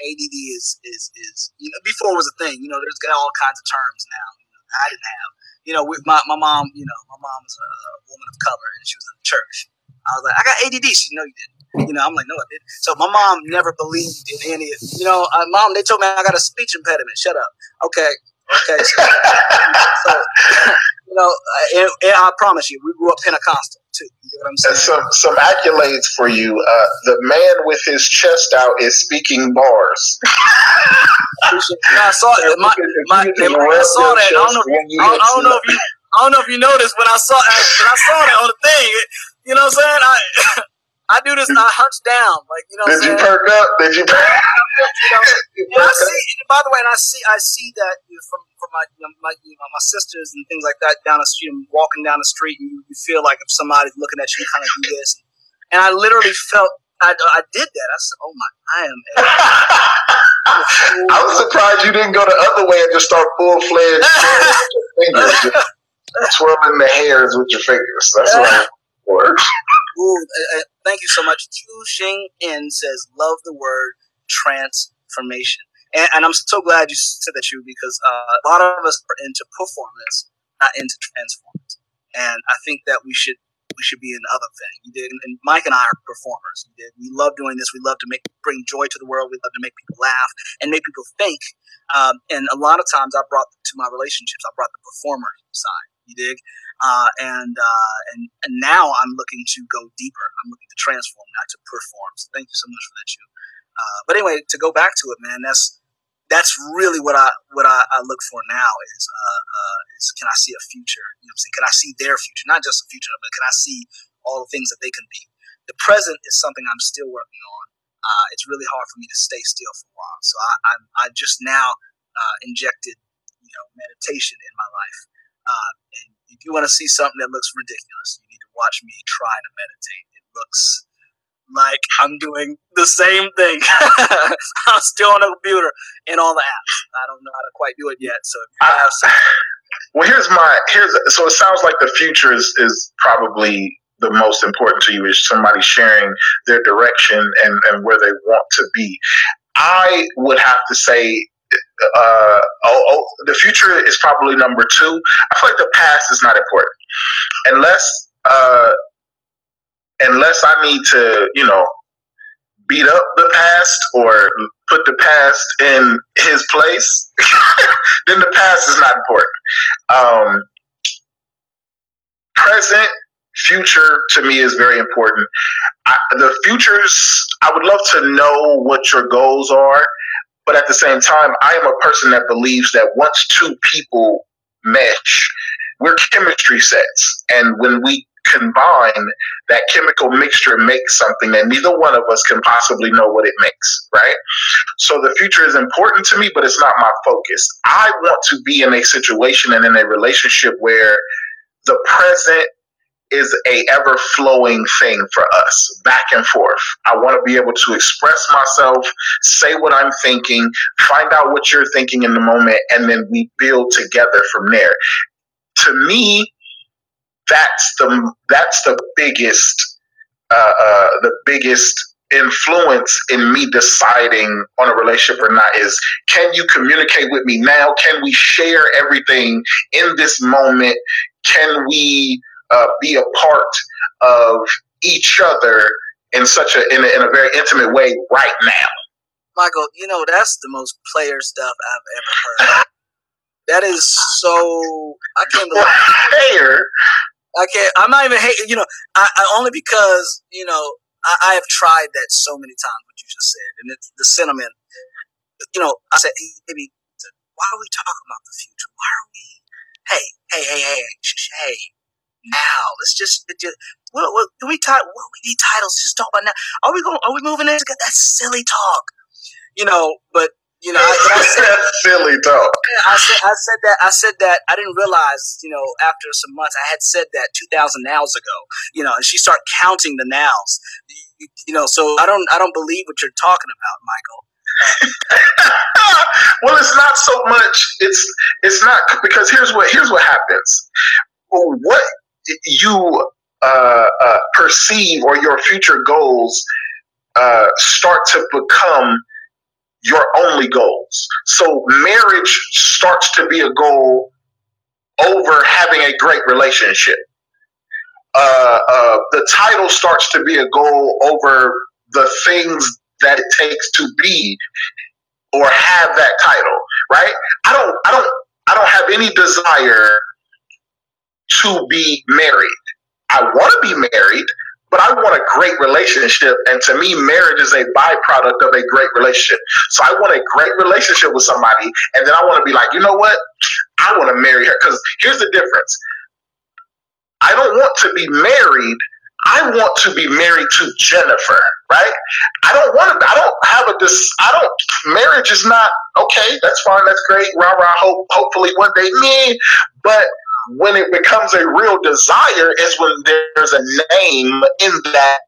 ADD is is is you know before it was a thing. You know, there's got all kinds of terms now. You know, I didn't have. You know, with my my mom. You know, my mom was a, a woman of color and she was in the church. I was like, I got ADD. She no, you didn't. You know, I'm like, no, I didn't. So my mom never believed in any. of You know, uh, mom, they told me I got a speech impediment. Shut up. Okay, okay. So, so you know, uh, and, and I promise you, we grew up Pentecostal too. You get what I'm saying? Some some accolades for you. Uh, the man with his chest out is speaking bars. Yeah, I saw it. My, my, can I saw that. I don't know. when I don't, hit I don't know if you. I don't know if you noticed when I saw when I saw that on the thing. it- you know what I'm saying? I I do this. I hunch down, like you know Did you perk up? Did you? Perk? You know, and I up? see. And by the way, and I see. I see that from from my you know, my you know, my sisters and things like that down the street. I'm walking down the street, and you, you feel like if somebody's looking at you, you kind of do this. And I literally felt. I, I did that. I said, "Oh my, I am." I was surprised you didn't go the other way and just start full fledged fingers, just twirling the hairs with your fingers. That's what. Ooh, uh, thank you so much. Chu Xing In says, "Love the word transformation," and, and I'm so glad you said that, you because uh, a lot of us are into performance, not into transformance. And I think that we should we should be in the other thing. You did, and Mike and I are performers. We love doing this. We love to make bring joy to the world. We love to make people laugh and make people think. Um, and a lot of times, I brought to my relationships, I brought the performer side. You dig? Uh, and uh, and and now I'm looking to go deeper. I'm looking to transform, not to perform. So thank you so much for that, you. Uh, but anyway, to go back to it, man, that's that's really what I what I, I look for now is uh, uh, is can I see a future? You know, I'm saying can I see their future, not just a future, but can I see all the things that they can be? The present is something I'm still working on. Uh, it's really hard for me to stay still for a while. So I I, I just now injected you know meditation in my life. And if you want to see something that looks ridiculous, you need to watch me try to meditate. It looks like I'm doing the same thing. I'm still on the computer and all the apps. I don't know how to quite do it yet. So if you uh, have some, Well, here's my here's so it sounds like the future is is probably the most important to you is somebody sharing their direction and and where they want to be. I would have to say. Uh, oh, oh, the future is probably number two. I feel like the past is not important, unless uh, unless I need to, you know, beat up the past or put the past in his place. then the past is not important. Um, present, future to me is very important. I, the futures, I would love to know what your goals are, but at the same time, I am a person that believes that once two people mesh, we're chemistry sets, and when we combine, that chemical mixture makes something that neither one of us can possibly know what it makes, right? So the future is important to me, but it's not my focus. I want to be in a situation and in a relationship where the present is a ever flowing thing for us, back and forth. I want to be able to express myself, say what I'm thinking, find out what you're thinking in the moment, and then we build together from there. To me, that's the that's the biggest uh, uh, the biggest influence in me deciding on a relationship or not is can you communicate with me now can we share everything in this moment can we uh, be a part of each other in such a in, a in a very intimate way right now michael you know that's the most player stuff i've ever heard that is so i can't believe player I can't. I'm not even hating. You know, I, I only because you know I, I, have tried that so many times. What you just said, and it's the sentiment. You know, I said, hey, maybe why are we talking about the future? Why are we? Hey, hey, hey, hey, hey! Now let's just. just what, what, do we title? What we need titles? Just talk about now. Are we going? Are we moving in? That silly talk. You know, but you know, I, I said, silly talk. I said, I said that. I said that. I didn't realize, you know, after some months, I had said that two thousand nows ago. You know, and she started counting the nows. You, you know, so I don't, I don't believe what you're talking about, Michael. well, it's not so much. It's, it's not because here's what, here's what happens. What you uh, uh, perceive or your future goals uh, start to become your only goals. So marriage starts to be a goal over having a great relationship. Uh, uh, the title starts to be a goal over the things that it takes to be or have that title, right? I don't, I don't, I don't have any desire to be married. I want to be married, but I want a great relationship. And to me, marriage is a byproduct of a great relationship. So I want a great relationship with somebody. And then I want to be like, you know what? I want to marry her. Because here's the difference I don't want to be married. I want to be married to Jennifer, right? I don't want to. I don't have a dis. I don't. Marriage is not okay. That's fine. That's great. Rah rah. Hope. Hopefully one day, me. But when it becomes a real desire is when there's a name in that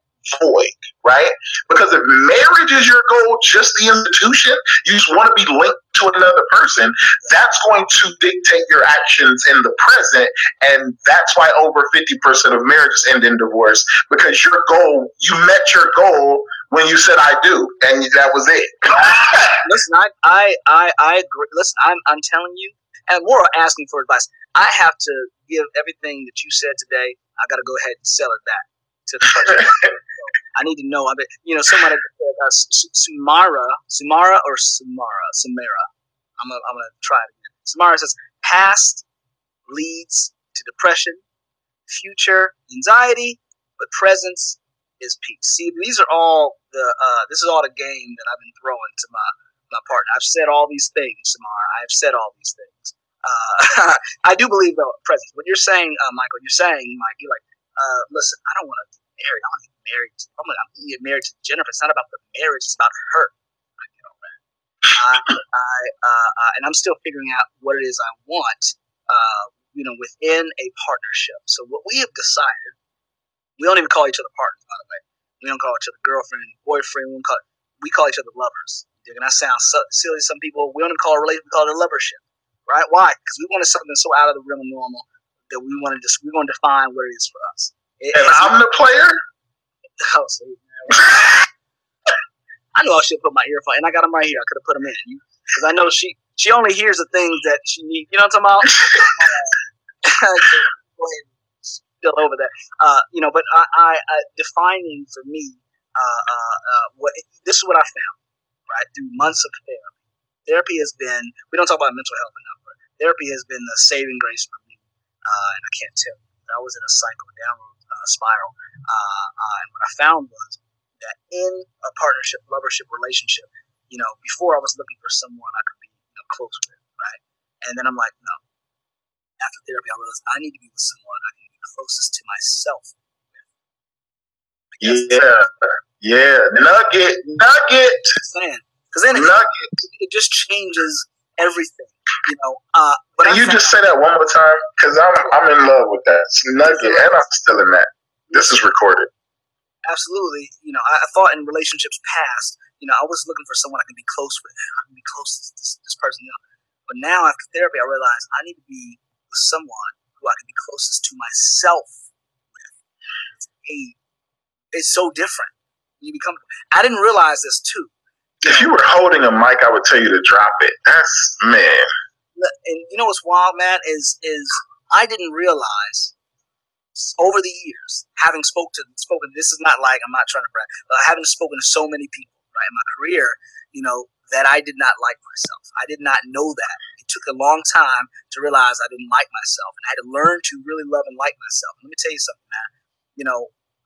void, right? Because if marriage is your goal, just the institution, you just want to be linked to another person, that's going to dictate your actions in the present. And that's why over 50% of marriages end in divorce because your goal, you met your goal when you said I do, and that was it. Listen, I, I, I, I agree. Listen, I'm, I'm telling you, and more asking for advice. I have to give everything that you said today. I got to go ahead and sell it back to the person. I need to know. I mean, you know, somebody said uh, Sumara, Sumara or Sumara, Sumera. I'm gonna, I'm gonna try it again. Sumara says past leads to depression, future anxiety, but presence is peace. See, these are all the. Uh, this is all the game that I've been throwing to my my partner. I've said all these things, Samara. I've said all these things. Uh, I do believe though presence. What you're saying, uh, Michael, you're saying, Mike, you're like, uh, listen, I don't want to get married. I want to get married. To, I'm going to get married to Jennifer. It's not about the marriage. It's about her. I get all that. I, I uh, uh, and I'm still figuring out what it is I want. Uh, you know, within a partnership. So what we have decided, we don't even call each other partners, by the way. We don't call each other girlfriend, boyfriend. We don't call we call each other lovers. You're gonna sound so silly. Some people we don't even call it a relationship. We call it a lovership right? Why? Because we wanted something so out of the realm of normal that we want to just we want to define what it is for us. It, and I'm the player. Oh, I know I should put my earphone, and I got them right here. I could have put them in because I know she she only hears the things that she needs. You know what I'm talking about? Go ahead, Still over that, uh, you know. But I, I, I defining for me, uh, uh, uh what this is what I found right through months of therapy. Therapy has been we don't talk about mental health enough but therapy has been the saving grace for me and i can't tell you. I was in a cycle downward spiral. And what i found was that in a partnership lovership relationship you know before i was looking for someone i could be you know, close with right? And then i'm like no. After therapy i realized i need to be with someone i can be closest to myself yeah yeah nugget nugget saying because then it, it, just changes everything. You know, uh, but Can you just say that one more time? Because I'm I'm in love with that nugget, and I'm still in that. This is recorded. Absolutely. You know, I, I thought in relationships past, you know, I was looking for someone I can be close with. I can be close to this, this person. You know. But now after therapy, I realized I need to be with someone who I can be closest to myself with. Hey, it's so different. You become. I didn't realize this too. If you were holding a mic, I would tell you to drop it. That's man. And you know what's wild, man, is is I didn't realize over the years, having spoke to spoken. This is not like I'm not trying to brag, but having spoken to so many people, right, in my career, you know, that I did not like myself. I did not know that. It took a long time to realize I didn't like myself, and I had to learn to really love and like myself. Let me tell you something, man. You know,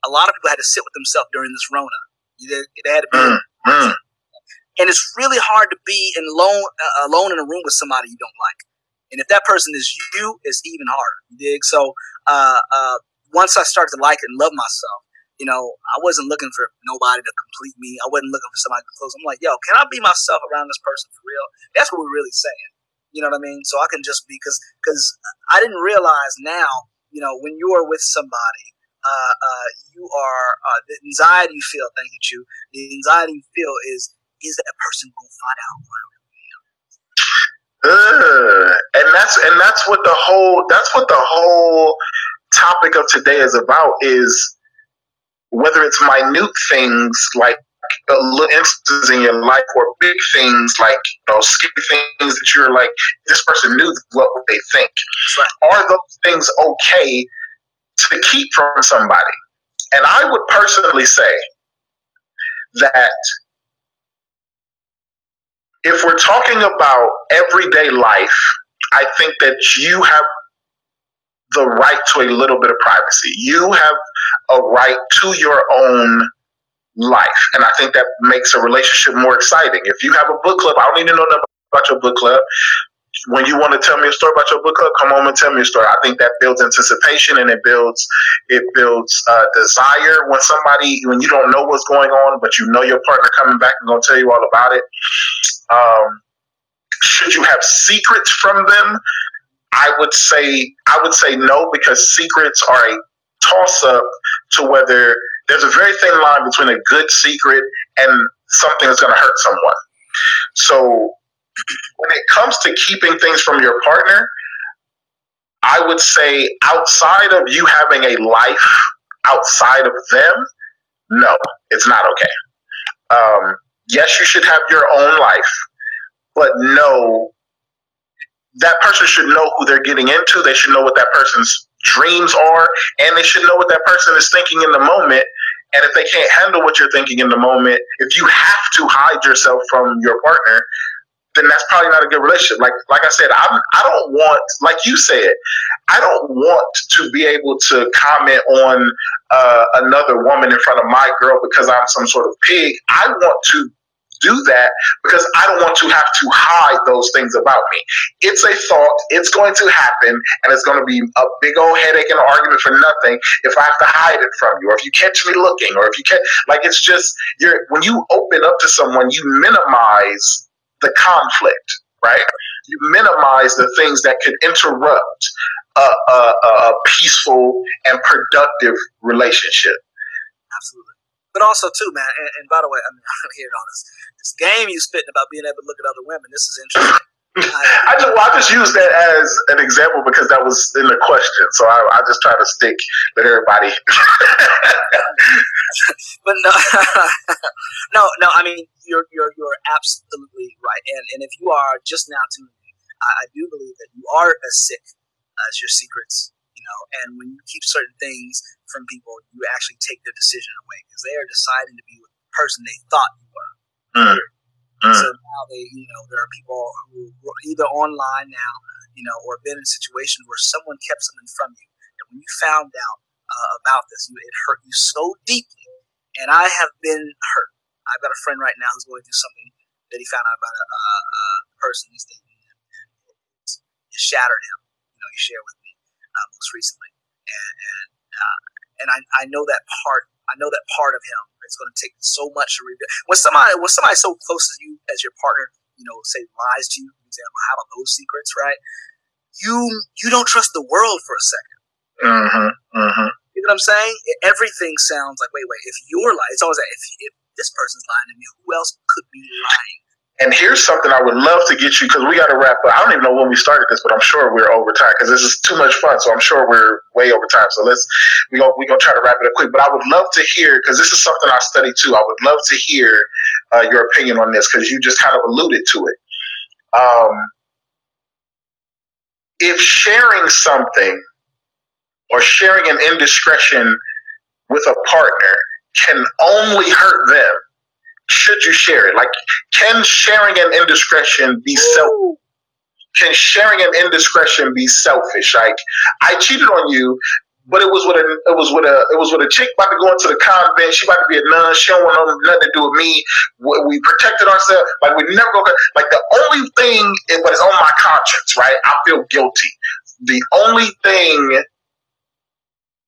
a lot of people had to sit with themselves during this Rona. They, they had to be. Mm, mm. And it's really hard to be in alone, uh, alone in a room with somebody you don't like. And if that person is you, it's even harder. You dig? So uh, uh, once I started to like and love myself, you know, I wasn't looking for nobody to complete me. I wasn't looking for somebody to close. I'm like, yo, can I be myself around this person for real? That's what we're really saying. You know what I mean? So I can just be because because I didn't realize now, you know, when you're with somebody, uh, uh, you are uh, the anxiety you feel. Thank you, Chu. The anxiety you feel is is that person gonna find out who I Ugh. and that's and that's what the whole that's what the whole topic of today is about is whether it's minute things like uh, little instances in your life or big things like you know scary things that you're like this person knew what would they think Right. are those things okay to keep from somebody and i would personally say that if we're talking about everyday life, I think that you have the right to a little bit of privacy. You have a right to your own life. And I think that makes a relationship more exciting. If you have a book club, I don't need to know nothing about your book club. When you want to tell me a story about your book club, come home and tell me a story. I think that builds anticipation and it builds it builds uh, desire. When somebody when you don't know what's going on, but you know your partner coming back and gonna tell you all about it. Um, should you have secrets from them? I would say I would say no because secrets are a toss up to whether there's a very thin line between a good secret and something that's going to hurt someone. So when it comes to keeping things from your partner, I would say outside of you having a life outside of them, no, it's not okay. Um, yes, you should have your own life, but no, that person should know who they're getting into. They should know what that person's dreams are, and they should know what that person is thinking in the moment. And if they can't handle what you're thinking in the moment, if you have to hide yourself from your partner, then that's probably not a good relationship. Like like I said, I'm I don't want like you said, I don't want to be able to comment on uh, another woman in front of my girl because I'm some sort of pig. I want to do that because I don't want to have to hide those things about me. It's a thought, it's going to happen, and it's going to be a big old headache and an argument for nothing if I have to hide it from you, or if you catch me looking, or if you catch like it's just you're when you open up to someone, you minimize the conflict, right? You minimize the things that could interrupt a, a, a peaceful and productive relationship. Absolutely. But also too, man. And, and by the way, I mean, I'm hearing all this this game you spitting about being able to look at other women. This is interesting. I just, well, I just used that as an example because that was in the question. So I, I just try to stick with everybody. but no, no, no. I mean, you're you're you're absolutely right. And and if you are just now tuning in, I, I do believe that you are as sick as your secrets. You know, and when you keep certain things from people, you actually take their decision away because they are deciding to be with the person they thought you were. Mm. Mm. So now they, you know, there are people who are either online now, you know, or been in a situation where someone kept something from you, and when you found out uh, about this, you, it hurt you so deeply. And I have been hurt. I've got a friend right now who's going through something that he found out about a, uh, uh, person he's dating, and it shattered him. You know, he shared with me uh, most recently, and and, uh, and I, I know that part. I know that part of him. It's going to take so much to rebuild. When somebody when somebody so close to you as your partner, you know, say lies to you. For example, how about those secrets, right? You you don't trust the world for a 2nd Mm-hmm. Mm-hmm. You know what I'm saying? Everything sounds like wait, wait. If you're lying, it's always that if, if this person's lying to me, who else could be lying? And here's something I would love to get you because we got to wrap up. I don't even know when we started this, but I'm sure we're over time because this is too much fun. So I'm sure we're way over time. So let's we go we gonna try to wrap it up quick. But I would love to hear because this is something I study too. I would love to hear uh, your opinion on this because you just kind of alluded to it. Um, if sharing something or sharing an indiscretion with a partner can only hurt them should you share it? Like, can sharing an indiscretion be self? Can sharing an indiscretion be selfish? Like, I cheated on you, but it was with a it was with a it was with a chick about to go into the convent. She about to be a nun. She don't want nothing to do with me. We protected ourselves. Like we never go. Like the only thing, but it's on my conscience, right? I feel guilty. The only thing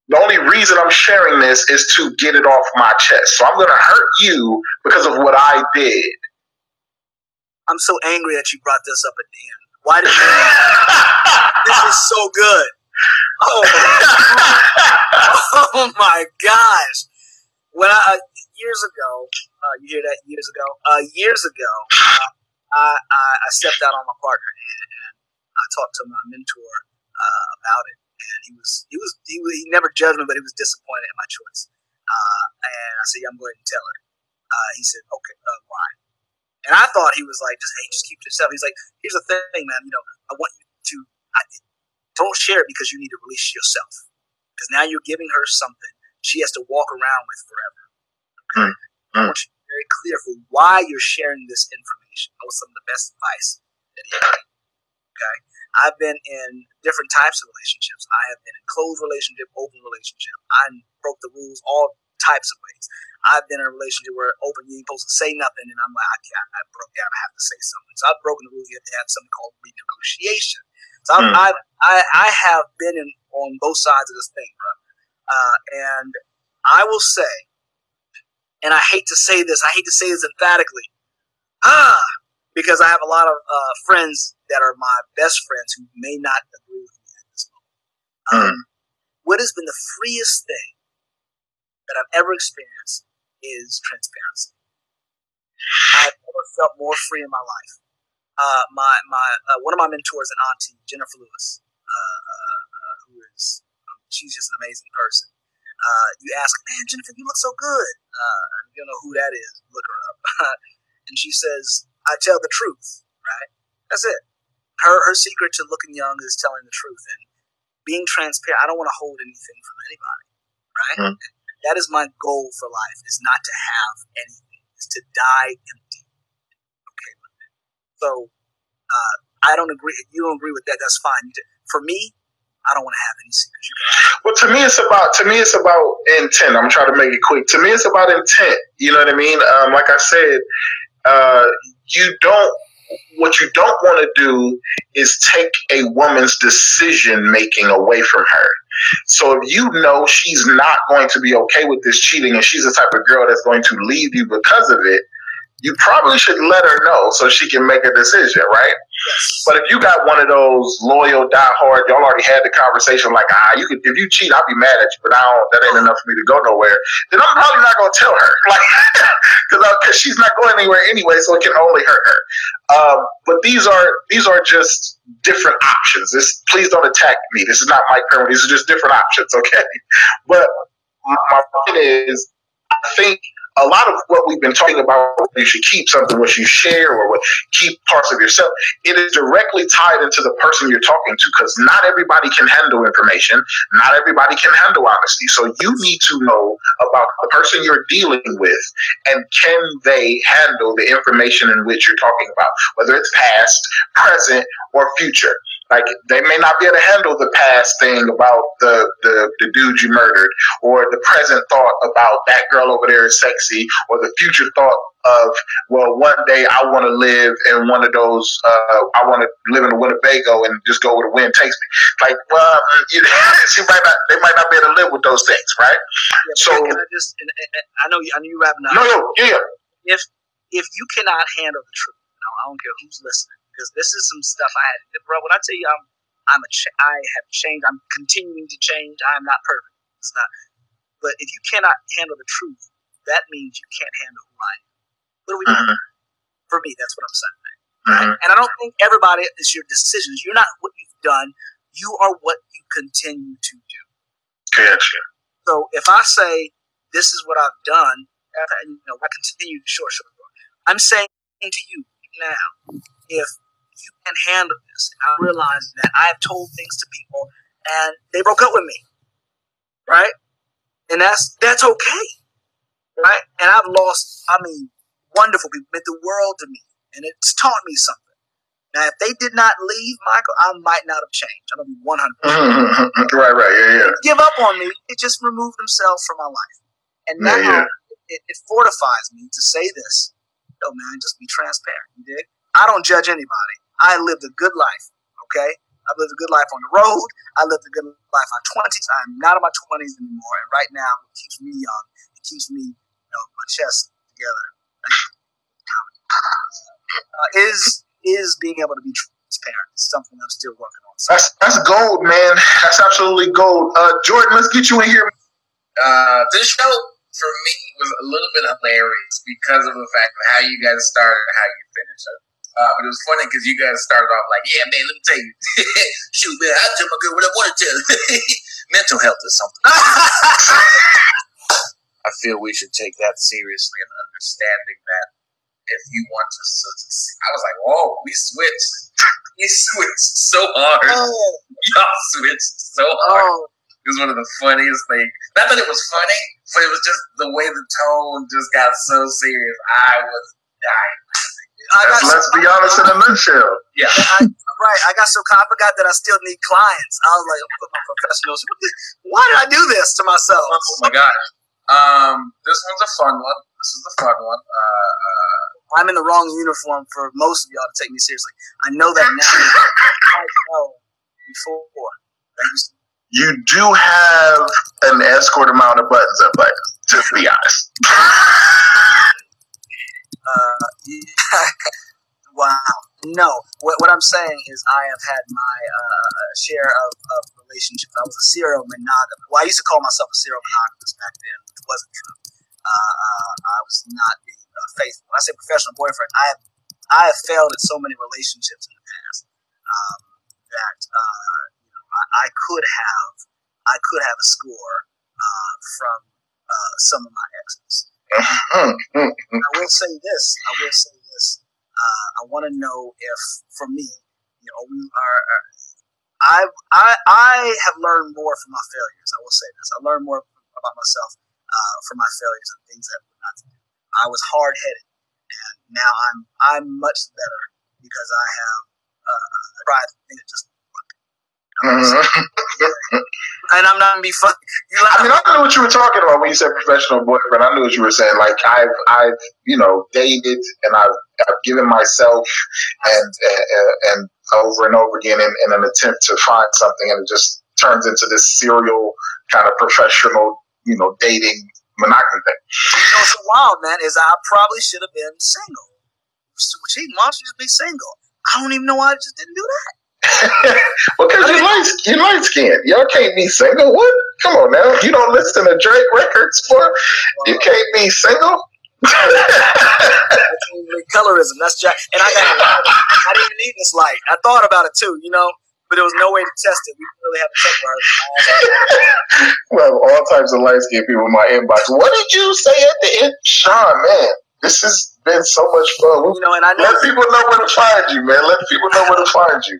the only reason I'm sharing this is to get it off my chest. So I'm going to hurt you because of what I did. I'm so angry that you brought this up at the end. Why did you? this is so good. Oh, oh my gosh! When I uh, years ago, uh, you hear that years ago? Uh, years ago, uh, I, I, I stepped out on my partner and, and I talked to my mentor uh, about it and he was he was he, he never judged me, but he was disappointed in my choice. Uh, and I said, yeah, I'm going to tell her. Uh, he said, okay, uh, why? And I thought he was like, just hey, just keep it to yourself. He's like, here's the thing, man. You know, I want you to I, don't share it because you need to release yourself. Because now you're giving her something she has to walk around with forever. Okay? Mm. I want you to be very clear for why you're sharing this information. That was some of the best advice that he had. Okay. I've been in different types of relationships. I have been in closed relationship, open relationship. I broke the rules all types of ways. I've been in a relationship where open you ain't supposed to say nothing, and I'm like, I. I broke down. I have to say something. So I've broken the rules. You have to have something called renegotiation. So I've, mm. I've I, I have been in on both sides of this thing, bro. Uh, and I will say, and I hate to say this, I hate to say this emphatically. Ah, because I have a lot of uh, friends that are my best friends who may not agree with me at this moment. Um, mm. What has been the freest thing that I've ever experienced is transparency. I've never felt more free in my life. Uh, my my uh, one of my mentors, and auntie, Jennifer Lewis, uh, uh, uh who is um, she's just an amazing person. Uh, you ask, man, Jennifer, you look so good. you don't know who that is. Look her up. and she says, I tell the truth, right? That's it. Her her secret to looking young is telling the truth and being transparent. I don't want to hold anything from anybody, right? Mm. That is my goal for life: is not to have anything, is to die empty. Okay, so uh, I don't agree. If you don't agree with that, that's fine. For me, I don't want to have any secrets. Well, to me, it's about to me, it's about intent. I'm trying to make it quick. To me, it's about intent. You know what I mean? Um, like I said, uh, you don't what you don't want to do is take a woman's decision making away from her. So if you know she's not going to be okay with this cheating and she's the type of girl that's going to leave you because of it, you probably should let her know so she can make a decision, right? Yes. But if you got one of those loyal, die hard, y'all already had the conversation like, ah, you could if you cheat, I'll be mad at you, but I don't, that ain't enough for me to go nowhere. Then I'm probably not gonna tell her, like, because she's not going anywhere anyway, so it can only hurt her. Um, but these are these are just different options. This please don't attack me. This is not my Perry. These are just different options, okay? But my point is, I think a lot of what we've been talking about, you should keep something, what you share, or what keep parts of yourself, it is directly tied into the person you're talking to because not everybody can handle information. Not everybody can handle honesty. So you need to know about the person you're dealing with and can they handle the information in which you're talking about, whether it's past, present, or future. Like they may not be able to handle the past thing about the, the, the dude you murdered, or the present thought about that girl over there is sexy, or the future thought of well, one day I want to live in one of those. Uh, I want to live in a Winnebago and just go where the wind takes me. Like, well, mm, you she might not. They might not be able to live with those things, right? Yeah, so can I just? I know. I know you wrapping up. No, no, yeah. If if you cannot handle the truth, no, I don't care who's listening because this is some stuff I had. Bro, when I tell you I'm I'm a ch- I have changed. I'm continuing to change. I'm not perfect. It's not. But if you cannot handle the truth, that means you can't handle who I am. What are we doing? Mhm. For me, that's what I'm saying. Mhm. And I don't think everybody is your decisions. You're not what you've done. You are what you continue to do. Gotcha. So if I say this is what I've done, and, you know, I continue. Sure, sure, sure. I'm saying to you now, if you can handle this, and I realize that I have told things to people and they broke up with me, right? And that's that's okay, right? And I've lost. I mean, wonderful people meant the world to me, and it's taught me something. Now, if they did not leave, Michael, I might not have changed. I'm gonna be 100. Mhm. right, right, yeah, yeah. give up on me. It just removed themselves from my life. And now Yeah, yeah. It, it fortifies me to say this. Yo, man, just be transparent. You dig? I don't judge anybody. I lived a good life. Okay? I lived a good life on the road. I lived a good life on twenties. I'm not in my twenties anymore. And right now, it keeps me young. It keeps me, you know, my chest together. Uh, is is being able to be transparent. It's something I'm still working on. So, That's that's gold, man. That's absolutely gold. Uh, Jordan, let's get you in here. Uh, this show for me was a little bit hilarious because of the fact of how you guys started and how you finished it. Uh, but it was funny because you guys started off like, "Yeah, man, let me tell you, shoot, man, I tell my girl what I want to tell Mental health or something. I feel we should take that seriously and understanding that if you want to succeed, I was like, "Whoa, we switched, we switched so hard, oh, y'all switched so hard." oh, It was one of the funniest things. Not that it was funny, but it was just the way the tone just got so serious. I was dying. I got Let's be honest in a nutshell. Yeah. I, right, I got so I forgot that I still need clients. I was like, put my professionals. Why did I do this to myself? Oh my gosh. Um, this one's a fun one. This is the fun one. Uh, uh, I'm in the wrong uniform for most of y'all to take me seriously. I know that now. I know before. You do have an escort amount of buttons up, but just be honest. Uh, wow. No, what, what I'm saying is I have had my uh, share of, of relationships. I was a serial monogamous. Well, I used to call myself a serial monogamous back then, which wasn't true. Uh, uh, I was not being uh, faithful. When I say professional boyfriend, I have I have failed at so many relationships in the past um, that uh, you know I, I could have I could have a score from some of my exes. I will say this. I will say this. Uh, I want to know if, for me, you know, we are. Uh, I I I have learned more from my failures. I will say this. I learned more about myself uh, from my failures and things that not to do. I was hard headed, and now I'm I'm much better because I have uh, tried things that just. And I'm not gonna be. You I mean, I knew what you were talking about when you said professional boyfriend. I knew what you were saying. Like I've, I've, you know, dated and I've, I've given myself and and, and over and over again in, in an attempt to find something, and it just turns into this serial kind of professional, you know, dating monogamy thing. you know, what's wild, man, is I probably should have been single. So, gee, why don't you just be single? I don't even know why I just didn't do that. because you light, you light skinned. Y'all can't be single. What? Come on now. You don't listen to Drake records for you can't be single. Colorism. That's Jack. And I got. I didn't even need this light. I thought about it too, you know, but there was no way to test it. We didn't really have to check for her. well, all types of light skinned people in my inbox. What did you say at the end? Shaun, man, this has been so much fun. You know, and I know Let people know where to find you, man. Let people know where to find you.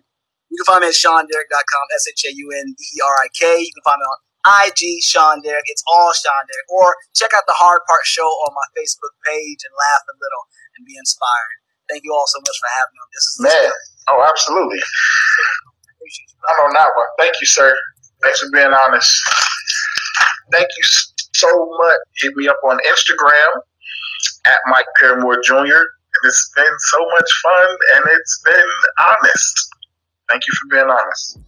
You can find me at ShaunDerik.com, S H A U N D E R I K. You can find me on IG, Shaun Derik. It's all Shaun Derik. Or check out the Hard Part Show on my Facebook page and laugh a little and be inspired. Thank you all so much for having me on this. Is Man. Oh, absolutely. appreciate you. I'm on that one. Thank you, sir. Thanks for being honest. Thank you so much. Hit me up on Instagram at Mike Paramore Jr. And it's been so much fun and it's been honest. Thank you for being honest.